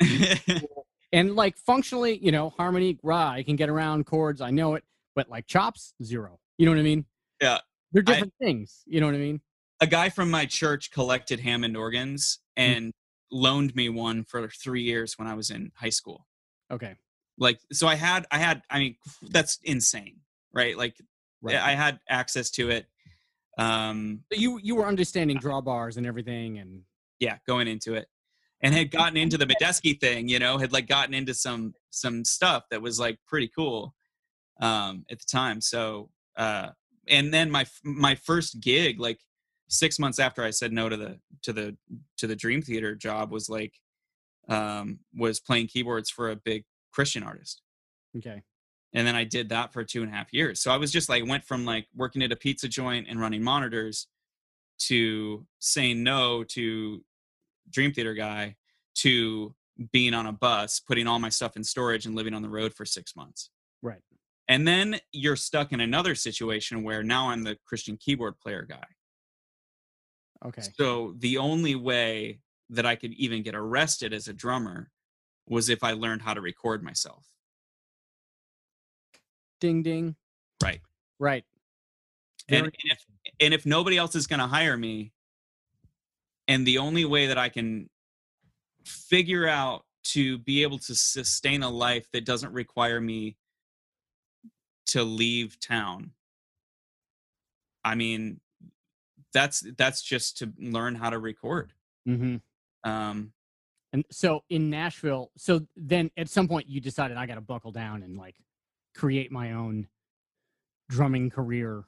[laughs] and like functionally, you know, harmony, rah, I can get around chords, I know it, but like chops, zero. You know what I mean? Yeah. They're I- different things. You know what I mean? a guy from my church collected hammond organs Mm. and loaned me one for three years when i was in high school Okay. like so i had i had i mean that's insane right like Right. i had access to it um So you you were understanding drawbars and everything and yeah going into it and had gotten into the Medeski thing you know had like gotten into some some stuff that was like pretty cool um at the time so uh and then my my first gig like six months after i said no to the to the to the dream theater job was like um was playing keyboards for a big christian artist okay. and then i did that for two and a half years so i was just like went from like working at a pizza joint and running monitors to saying no to dream theater guy to being on a bus putting all my stuff in storage and living on the road for six months Right. and then you're stuck in another situation where now i'm the christian keyboard player guy Okay. so the only way that i could even get arrested as a drummer was if i learned how to record myself Ding ding. Right. Right. and, and if and if nobody else is going to hire me and the only way that i can figure out to be able to sustain a life that doesn't require me to leave town i mean that's that's just to learn how to record hmm um And so in Nashville, so then at some point you decided I got to buckle down and like create my own drumming career.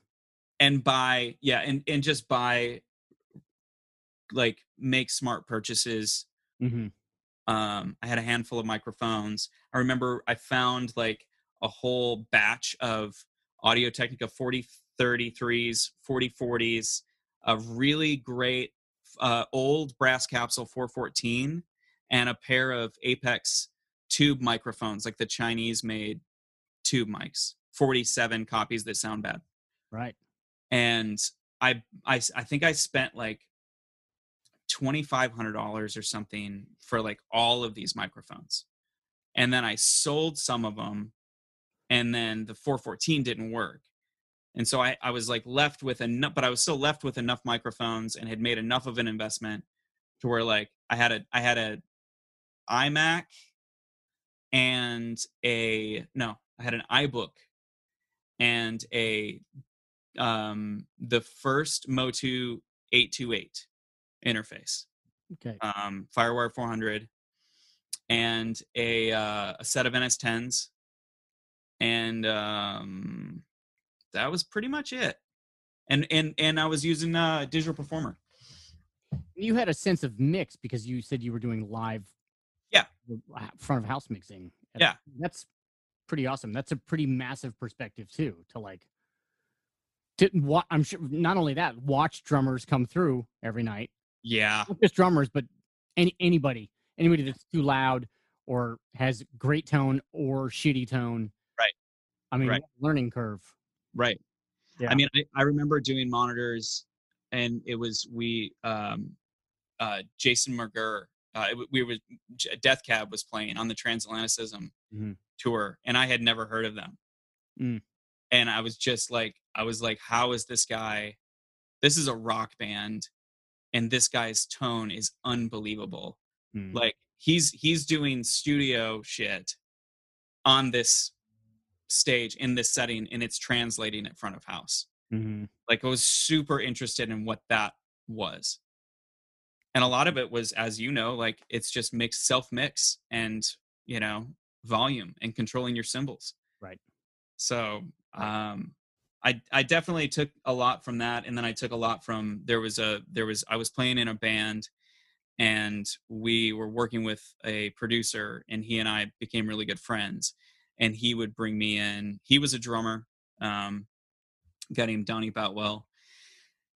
and buy yeah and and just buy like make smart purchases. Hmm um i had a handful of microphones. I remember i found like a whole batch of audio technica 40 33s 40 40s a really great uh, old brass capsule 414 and a pair of apex tube microphones like the chinese made tube mics 47 copies that sound bad. Right. and I, I, I think I spent like twenty five hundred dollars or something for like all of these microphones, and then I sold some of them, and then the four fourteen didn't work, and so I I was like left with enough, but I was still left with enough microphones and had made enough of an investment to where like I had a I had a iMac and a no I had an iBook and a um the first Motu 828 interface, Okay. um, FireWire 400, and a uh, a set of NS10s, and um, that was pretty much it. And and and I was using uh, Digital Performer. You had a sense of mix because you said you were doing live. Yeah. Front of house mixing. Yeah. That's pretty awesome. That's a pretty massive perspective too. To like. To what I'm sure. Not only that, watch drummers come through every night. Yeah, Not just drummers, but any anybody, anybody that's too loud or has great tone or shitty tone. Right. I mean, Right. learning curve. Right. Yeah. I mean, I, I remember doing monitors, and it was we um, uh, Jason McGerr. Uh, it, we were Death Cab was playing on the Transatlanticism Mhm. tour, and I had never heard of them. Mm. And I was just like, I was like, how is this guy? This is a rock band, and this guy's tone is unbelievable. Mm. Like he's he's doing studio shit on this stage in this setting, and it's translating at front of house Mhm. like i was super interested in what that was and a lot of it was as you know like it's just mix self mix and you know volume and controlling your cymbals. Right. so um i i definitely took a lot from that and then i took a lot from there was a there was i was playing in a band and we were working with a producer and he and i became really good friends and he would bring me in he was a drummer um guy named Donnie Boutwell.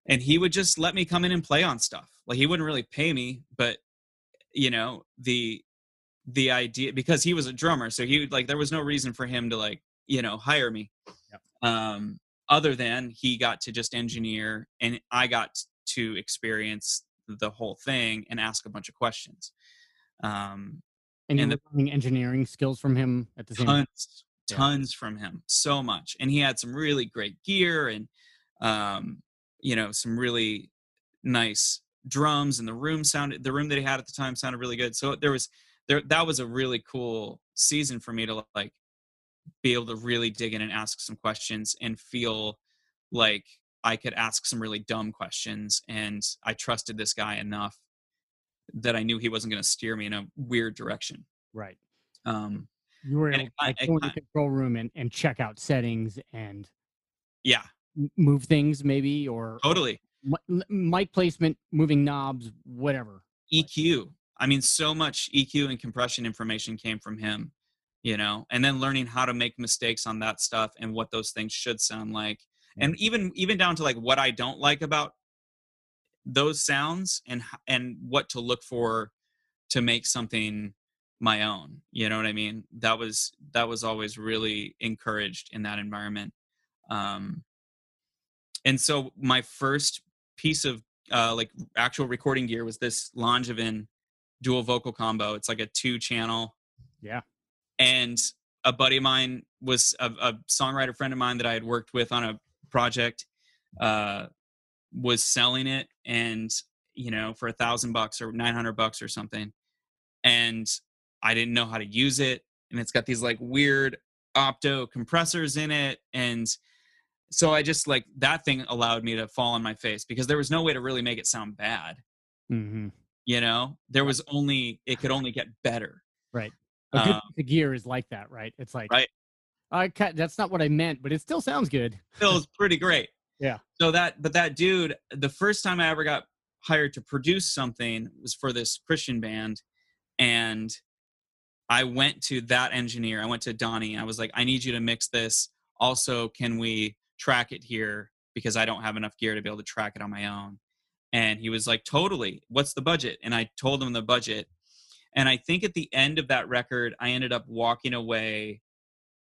And he would just let me come in and play on stuff. Like he wouldn't really pay me, but you know, the the idea because he was a drummer, so he would like there was no reason for him to like, you know, hire me. Yep. Um other than he got to just engineer and I got to experience the whole thing and ask a bunch of questions. Um And you and were learning engineering skills from him at the same time. tons Yeah. tons from him so much and he had some really great gear and um you know some really nice drums and the room sounded the room that he had at the time sounded really good so there was there that was a really cool season for me to like be able to really dig in and ask some questions and feel like I could ask some really dumb questions and I trusted this guy enough that I knew he wasn't going to steer me in a weird direction Right. um You were able to ki- like, it go in the control room and, and check out settings and yeah move things maybe or totally mi- mic placement, moving knobs, whatever. EQ. I mean, so much EQ and compression information came from him, you know, and then learning how to make mistakes on that stuff and what those things should sound like. And even even down to like what I don't like about those sounds and and what to look for to make something my own. You know what I mean? That was that was always really encouraged in that environment. Um and so my first piece of uh, like actual recording gear was this Langevin dual vocal combo. It's like a two channel. Yeah. And a buddy of mine was a, a songwriter friend of mine that I had worked with on a project, uh, was selling it and, you know, for a thousand bucks or 900 bucks or something. And I didn't know how to use it. And it's got these like weird opto compressors in it. And so I just like that thing allowed me to fall on my face because there was no way to really make it sound bad. Mm-hmm. You know, there was only it could only get better. Right. A good Um, piece of gear is like that, right? It's like Right. I that's not what I meant, but it still sounds good. feels pretty great. Yeah. So that, but that dude, the first time I ever got hired to produce something was for this Christian band, and I went to that engineer. I went to Donnie. I was like, I need you to mix this. Also, can we track it here because I don't have enough gear to be able to track it on my own? And he was like, totally. What's the budget? And I told him the budget. And I think at the end of that record, I ended up walking away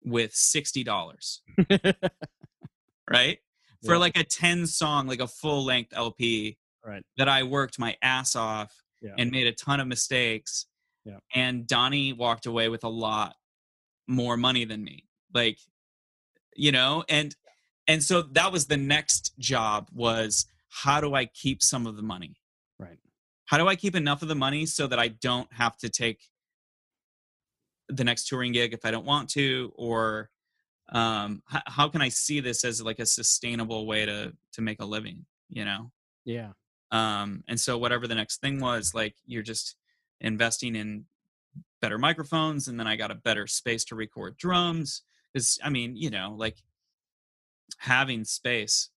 with sixty dollars. [laughs] right? For Yeah. like a 10 song, like a full length LP right. that I worked my ass off Yeah. and made a ton of mistakes. Yeah. And Donnie walked away with a lot more money than me. Like, you know, and and so that was the next job was how do I keep some of the money? Right. How do I keep enough of the money so that I don't have to take the next touring gig if I don't want to or um h- how can I see this as like a sustainable way to to make a living, you know? Yeah. um and so whatever the next thing was like you're just investing in better microphones and then i got a better space to record drums because i mean you know like having space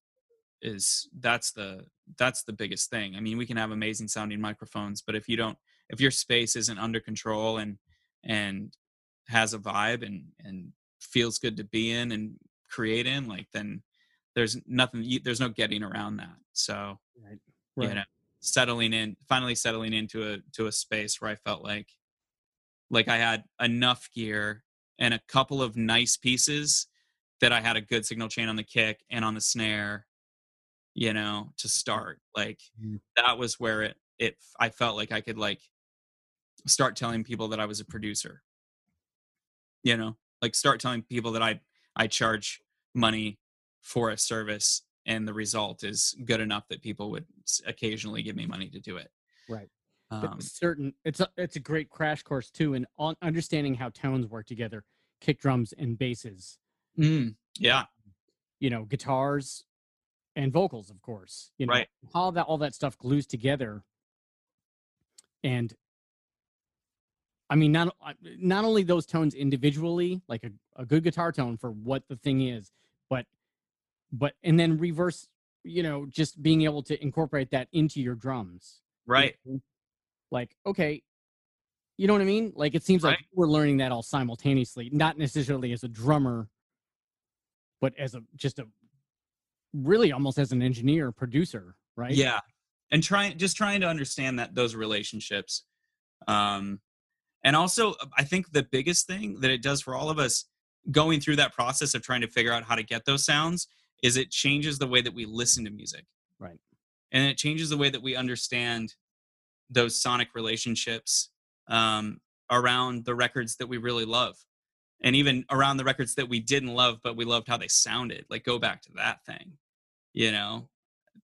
is that's the that's the biggest thing i mean we can have amazing sounding microphones but if you don't if your space isn't under control and and has a vibe and and feels good to be in and create in like then there's nothing you- there's no getting around that so Right. you know settling in finally settling into a to a space where i felt like like i had enough gear and a couple of nice pieces that i had a good signal chain on the kick and on the snare you know to start like Mhm. that was where it it i felt like i could like start telling people that i was a producer you know like start telling people that i i charge money for a service and the result is good enough that people would occasionally give me money to do it Right. Um, certain it's a it's a great crash course too in on understanding how tones work together, kick drums and basses, mm, yeah you know, guitars and vocals, of course. You know, Right. how that all that stuff glues together. And I mean, not uh, not only those tones individually, like a, a good guitar tone for what the thing is, but but and then reverse, you know, just being able to incorporate that into your drums. you right know? Like, okay, you know what I mean? Like it seems like we're learning that all simultaneously, not necessarily as a drummer, but as a just a really almost as an engineer, producer, right? yeah and trying just trying to understand that those relationships um and also uh, i think the biggest thing that it does for all of us going through that process of trying to figure out how to get those sounds is it changes the way that we listen to music. Right. and it changes the way that we understand those sonic relationships um, around the records that we really love and even around the records that we didn't love but we loved how they sounded like go back to that thing you know?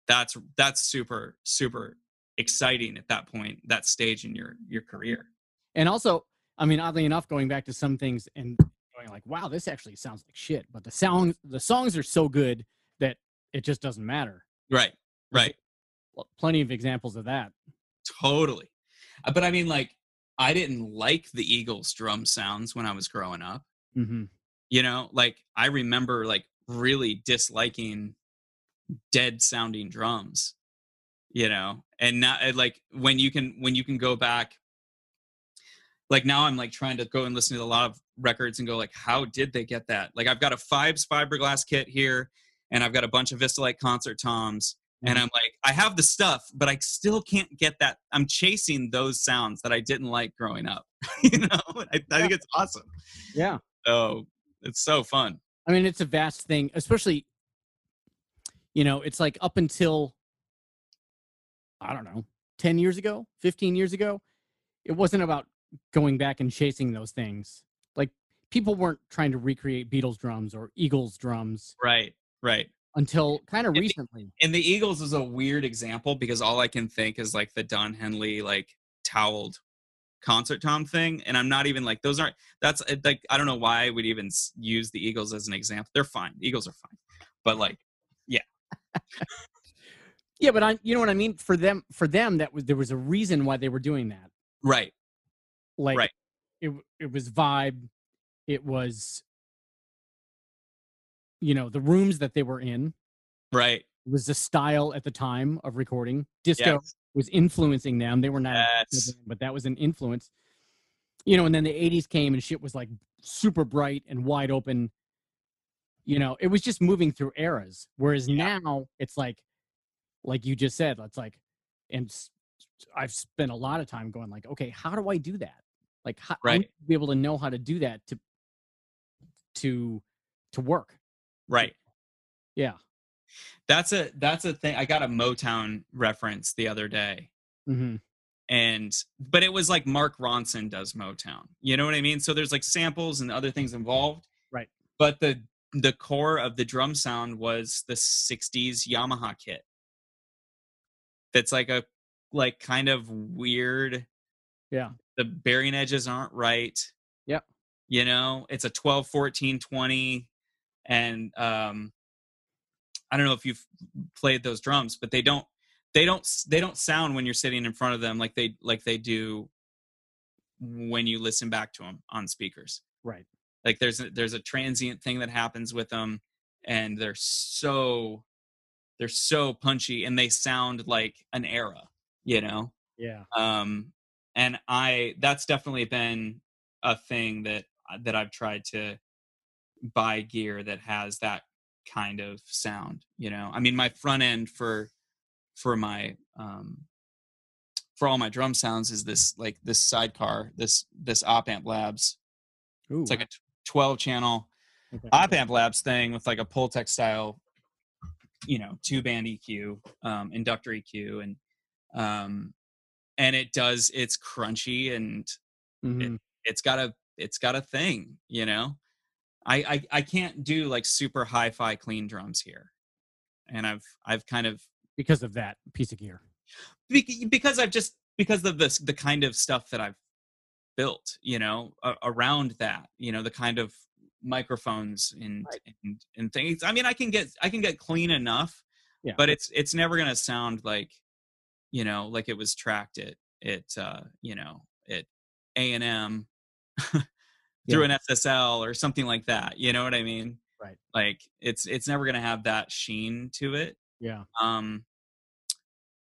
That's that's super super exciting at that point that stage in your your career And also, I mean, oddly enough, going back to some things and going like, wow, this actually sounds like shit. But the sound the songs are so good that it just doesn't matter. right right Pl- Plenty of examples of that. totally Uh, but i mean like i didn't like the eagles drum sounds when i was growing up Mm-hmm. you know like i remember like really disliking dead sounding drums you know and now like when you can when you can go back like now i'm like trying to go and listen to a lot of records and go like how did they get that? Like i've got a fibes fiberglass kit here and i've got a bunch of vistalite concert toms and mm-hmm. i'm like i have the stuff but i still can't get that. I'm chasing those sounds that i didn't like growing up [laughs] you know? I, I think it's awesome. Yeah. so it's so fun. I mean, it's a vast thing, especially, you know, it's like up until, I don't know, 10 years ago, 15 years ago, it wasn't about going back and chasing those things. Like people weren't trying to recreate Beatles drums or Eagles drums right right until kind of the- recently. and the eagles is a weird example because all i can think is like the don henley like toweled concert tom thing and i'm not even like those aren't that's uh, like i don't know why i would even use the eagles as an example they're fine the eagles are fine but like yeah [laughs] Yeah, but I, you know what I mean? For them, for them, that was, there was a reason why they were doing that. right Like Right. it, it was vibe. It was you know the rooms that they were in right was the style at the time of recording. Disco yes. was influencing them. They were not, Yes. band, but that was an influence. You know, and then the '80s came and shit was like super bright and wide open. You know, it was just moving through eras. Whereas Yeah. now it's like, like you just said, it's like, and I've spent a lot of time going like, okay, how do I do that? Like, how, Right. be able to know how to do that to, to, to work. right Yeah. that's a that's a thing i got a motown reference the other day hmm and but it was like mark ronson does motown you know what i mean so there's like samples and other things involved Right. but the the core of the drum sound was the 60s yamaha kit that's like a like kind of weird Yeah. The bearing edges aren't right Yep. you know it's a 12 14 20 and um i don't know if you've played those drums but they don't they don't they don't sound when you're sitting in front of them like they like they do when you listen back to them on speakers Right. like there's a, there's a transient thing that happens with them and they're so they're so punchy and they sound like an era you know Yeah. um and i that's definitely been a thing that uh, that i've tried to buy gear that has that kind of sound you know i mean my front end for for my um for all my drum sounds is this like this sidecar this this op amp labs Ooh. it's like a 12 channel okay. op amp labs thing with like a Pultec style, you know, two band EQ, um, inductor EQ, and um, and it does it's crunchy and Mhm. it's got a it's got a thing, you know. I I, I can't do like super hi-fi clean drums here, and I've I've kind of because of that piece of gear. because I've just because of this the kind of stuff that I've built, you know, a- around that, you know, the kind of microphones and, Right. and and things. I mean, I can get I can get clean enough, Yeah. but it's it's never gonna sound like, you know, like it was tracked at at uh, you know at A and M [laughs] through an SSL or something like that. You know what I mean? Right. Like it's it's never gonna have that sheen to it Yeah. um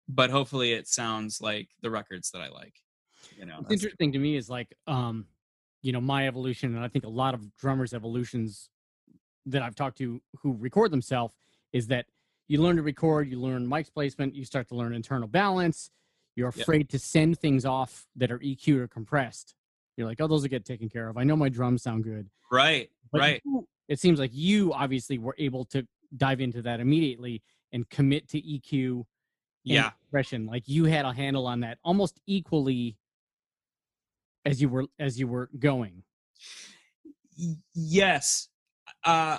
but hopefully it sounds like the records that i like you know interesting to me is like, um, you know, my evolution, and I think a lot of drummers' evolutions that I've talked to who record themselves is that you learn to record, you learn mic's placement, you start to learn internal balance. You're afraid to send things off that are EQ or compressed. You're like, oh, those will get taken care of. I know my drums sound good. right But right you- it seems like you obviously were able to dive into that immediately and commit to EQ and yeah compression. Like you had a handle on that almost equally as you were as you were going. Yes uh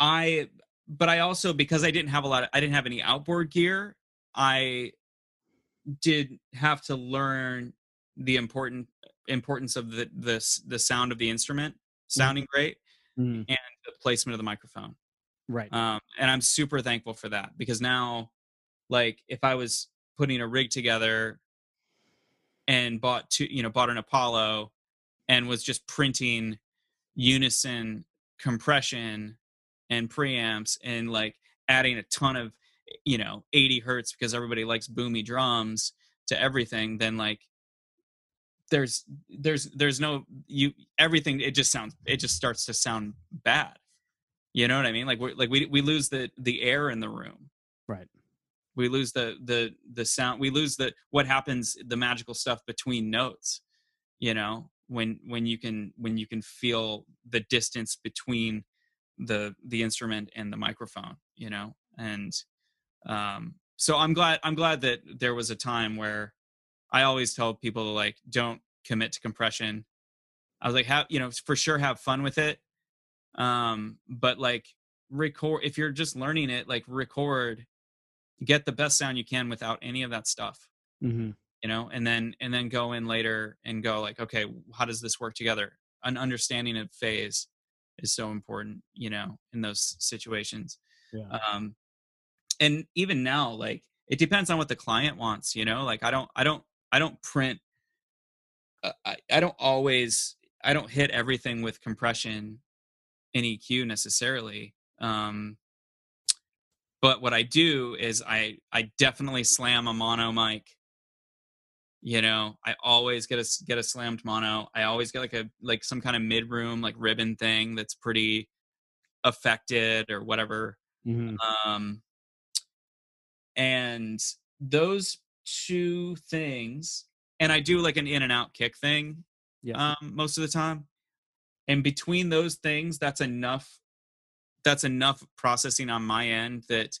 i but i also because i didn't have a lot of i didn't have any outboard gear i did have to learn the important importance of the the the sound of the instrument sounding great Mm, and the placement of the microphone right. um, and i'm super thankful for that because now like if i was putting a rig together and bought two you know bought an apollo and was just printing unison compression and preamps and like adding a ton of you know 80 hertz because everybody likes boomy drums to everything then like there's there's there's no you everything it just sounds it just starts to sound bad. You know what i mean? Like we like we we lose the the air in the room. Right. we lose the the the sound we lose the what happens the magical stuff between notes you know when when you can when you can feel the distance between the the instrument and the microphone you know and um so i'm glad i'm glad that there was a time where i always tell people like don't commit to compression. I was like have you know for sure have fun with it. Um but like record if you're just learning it like record get the best sound you can without any of that stuff hmm you know and then and then go in later and go like okay how does this work together? An understanding of phase is so important you know in those situations Yeah. um and even now like it depends on what the client wants you know like i don't i don't i don't print uh, I, I don't always i don't hit everything with compression and eq necessarily Um, but what I do is I I definitely slam a mono mic. You know, I always get a get a slammed mono. I always get like a like some kind of mid room like ribbon thing that's pretty affected or whatever. Mhm. Um, and those two things, and I do like an in and out kick thing Yeah. um, most of the time. And between those things, that's enough. That's enough processing on my end that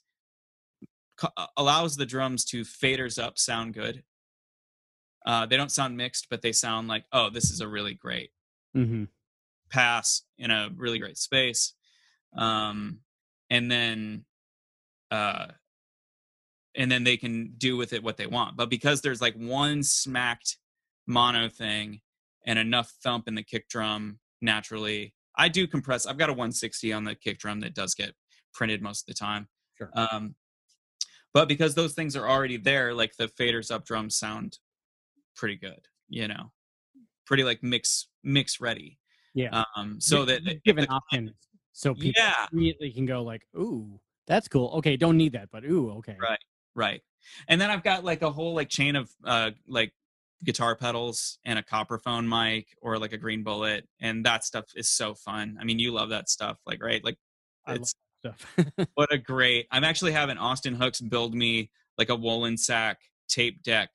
co- allows the drums to faders up sound good. Uh, they don't sound mixed, but they sound like, oh, this is a really great hmm pass in a really great space. Um, and then, uh, and then they can do with it what they want. But because there's like one smacked mono thing and enough thump in the kick drum naturally, I do compress. I've got a 160 on the kick drum that does get printed most of the time. Sure. Um, but because those things are already there, like the faders up drums sound pretty good, you know, pretty like mix mix ready. Yeah. Um, so that gi- give an option so people yeah, immediately can go like, "Ooh, that's cool." Okay, don't need that, but ooh, okay. Right. right. And then I've got like a whole like chain of uh like guitar pedals and a Copperphone mic or like a green bullet and that stuff is so fun. I mean, you love that stuff, like right? Like I love it's Stuff. [laughs] what a great. I'm actually having Austin Hooks build me like a Wollensak tape deck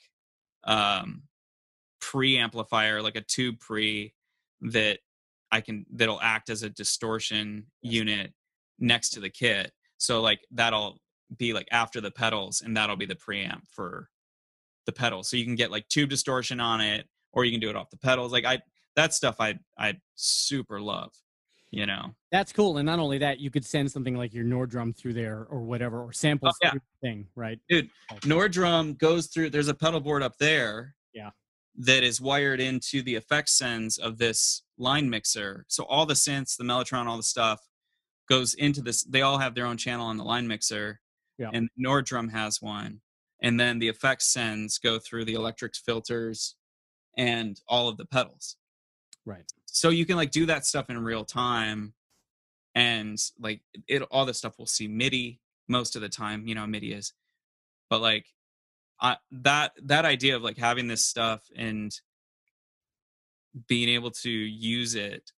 um pre-amplifier, like a tube pre that I can that'll act as a distortion unit next to the kit. So like that'll be like after the pedals and that'll be the preamp for the pedals. So you can get like tube distortion on it or you can do it off the pedals. Like I that stuff I I super love, you know. That's cool. And not only that, you could send something like your Nord Drum through there or whatever, or samples oh, yeah. thing, right? Dude, Nord Drum goes through there's a pedal board up there Yeah. That is wired into the effects sends of this line mixer so all the synths the mellotron all the stuff goes into this they all have their own channel on the line mixer Yeah. and Nord Drum has one and then the effects sends go through the electric filters and all of the pedals Right. so you can like do that stuff in real time and like it all this stuff will see midi most of the time you know midi is but like I, that that idea of like having this stuff and being able to use it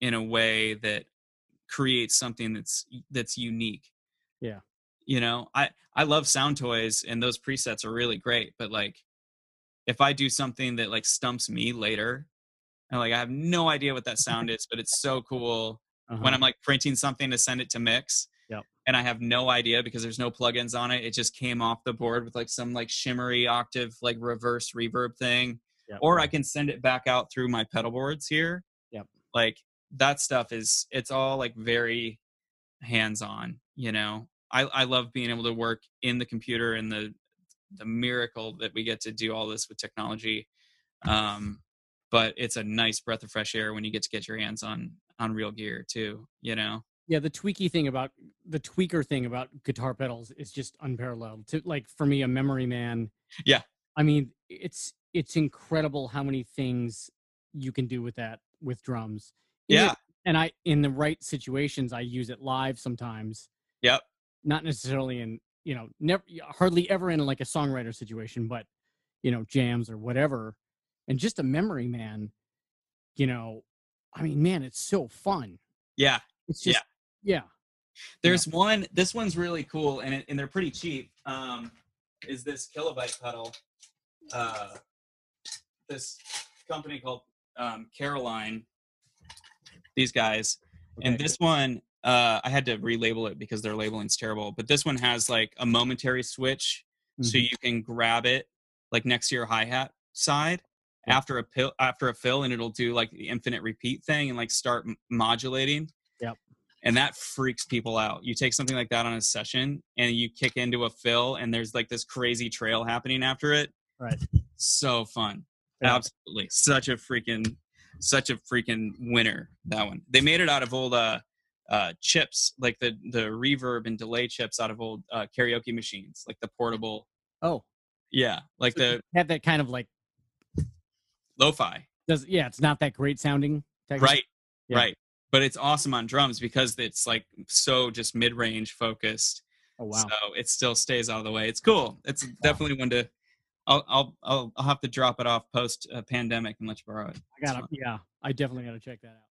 in a way that creates something that's that's unique Yeah. you know i i love Soundtoys and those presets are really great but like if i do something that like stumps me later and like i have no idea what that sound [laughs] is but it's so cool when Uh-huh. i'm like printing something to send it to mix. And i have no idea because there's no plugins on it. It just came off the board with like some like shimmery octave like reverse reverb thing. Yep. or i can send it back out through my pedal boards here. Yep. like that stuff is it's all like very hands on you know? I i love being able to work in the computer and the the miracle that we get to do all this with technology. Um but it's a nice breath of fresh air when you get to get your hands on on real gear too you know yeah, the tweaky thing about the tweaker thing about guitar pedals is just unparalleled. To like for me, a memory man. Yeah. I mean, it's it's incredible how many things you can do with that with drums. In yeah it- and I in the right situations, I use it live sometimes. Yep. Not necessarily in you know never hardly ever in like a songwriter situation, but you know jams or whatever. And just a memory man, you know, I mean, man, it's so fun. yeah It's Yeah. just yeah. There's one. This one's really cool, and it, and they're pretty cheap. Um, is this kilobyte pedal? Uh, this company called um, Caroline. These guys, and this one, uh, I had to relabel it because their labeling's terrible. But this one has like a momentary switch, so Mhm. you can grab it like next to your hi hat side Yeah. after a pill after a fill, and it'll do like the infinite repeat thing and like start m- modulating and that freaks people out. You take something like that on a session and you kick into a fill and there's like this crazy trail happening after it. Right. So fun. Yeah. Absolutely. Such a freaking such a freaking winner that one. They made it out of old uh uh chips, like the the reverb and delay chips out of old uh karaoke machines, like the portable Oh, yeah, like so the had that kind of like lo-fi. does yeah, it's not that great sounding. Right. Yeah. Right. But it's awesome on drums because it's like so just mid-range focused. Oh wow. So it still stays out of the way. It's cool. It's definitely one to. I'll I'll I'll, I'll have to drop it off post uh, pandemic and let you borrow it. I gotta. Yeah, I definitely gotta check that out.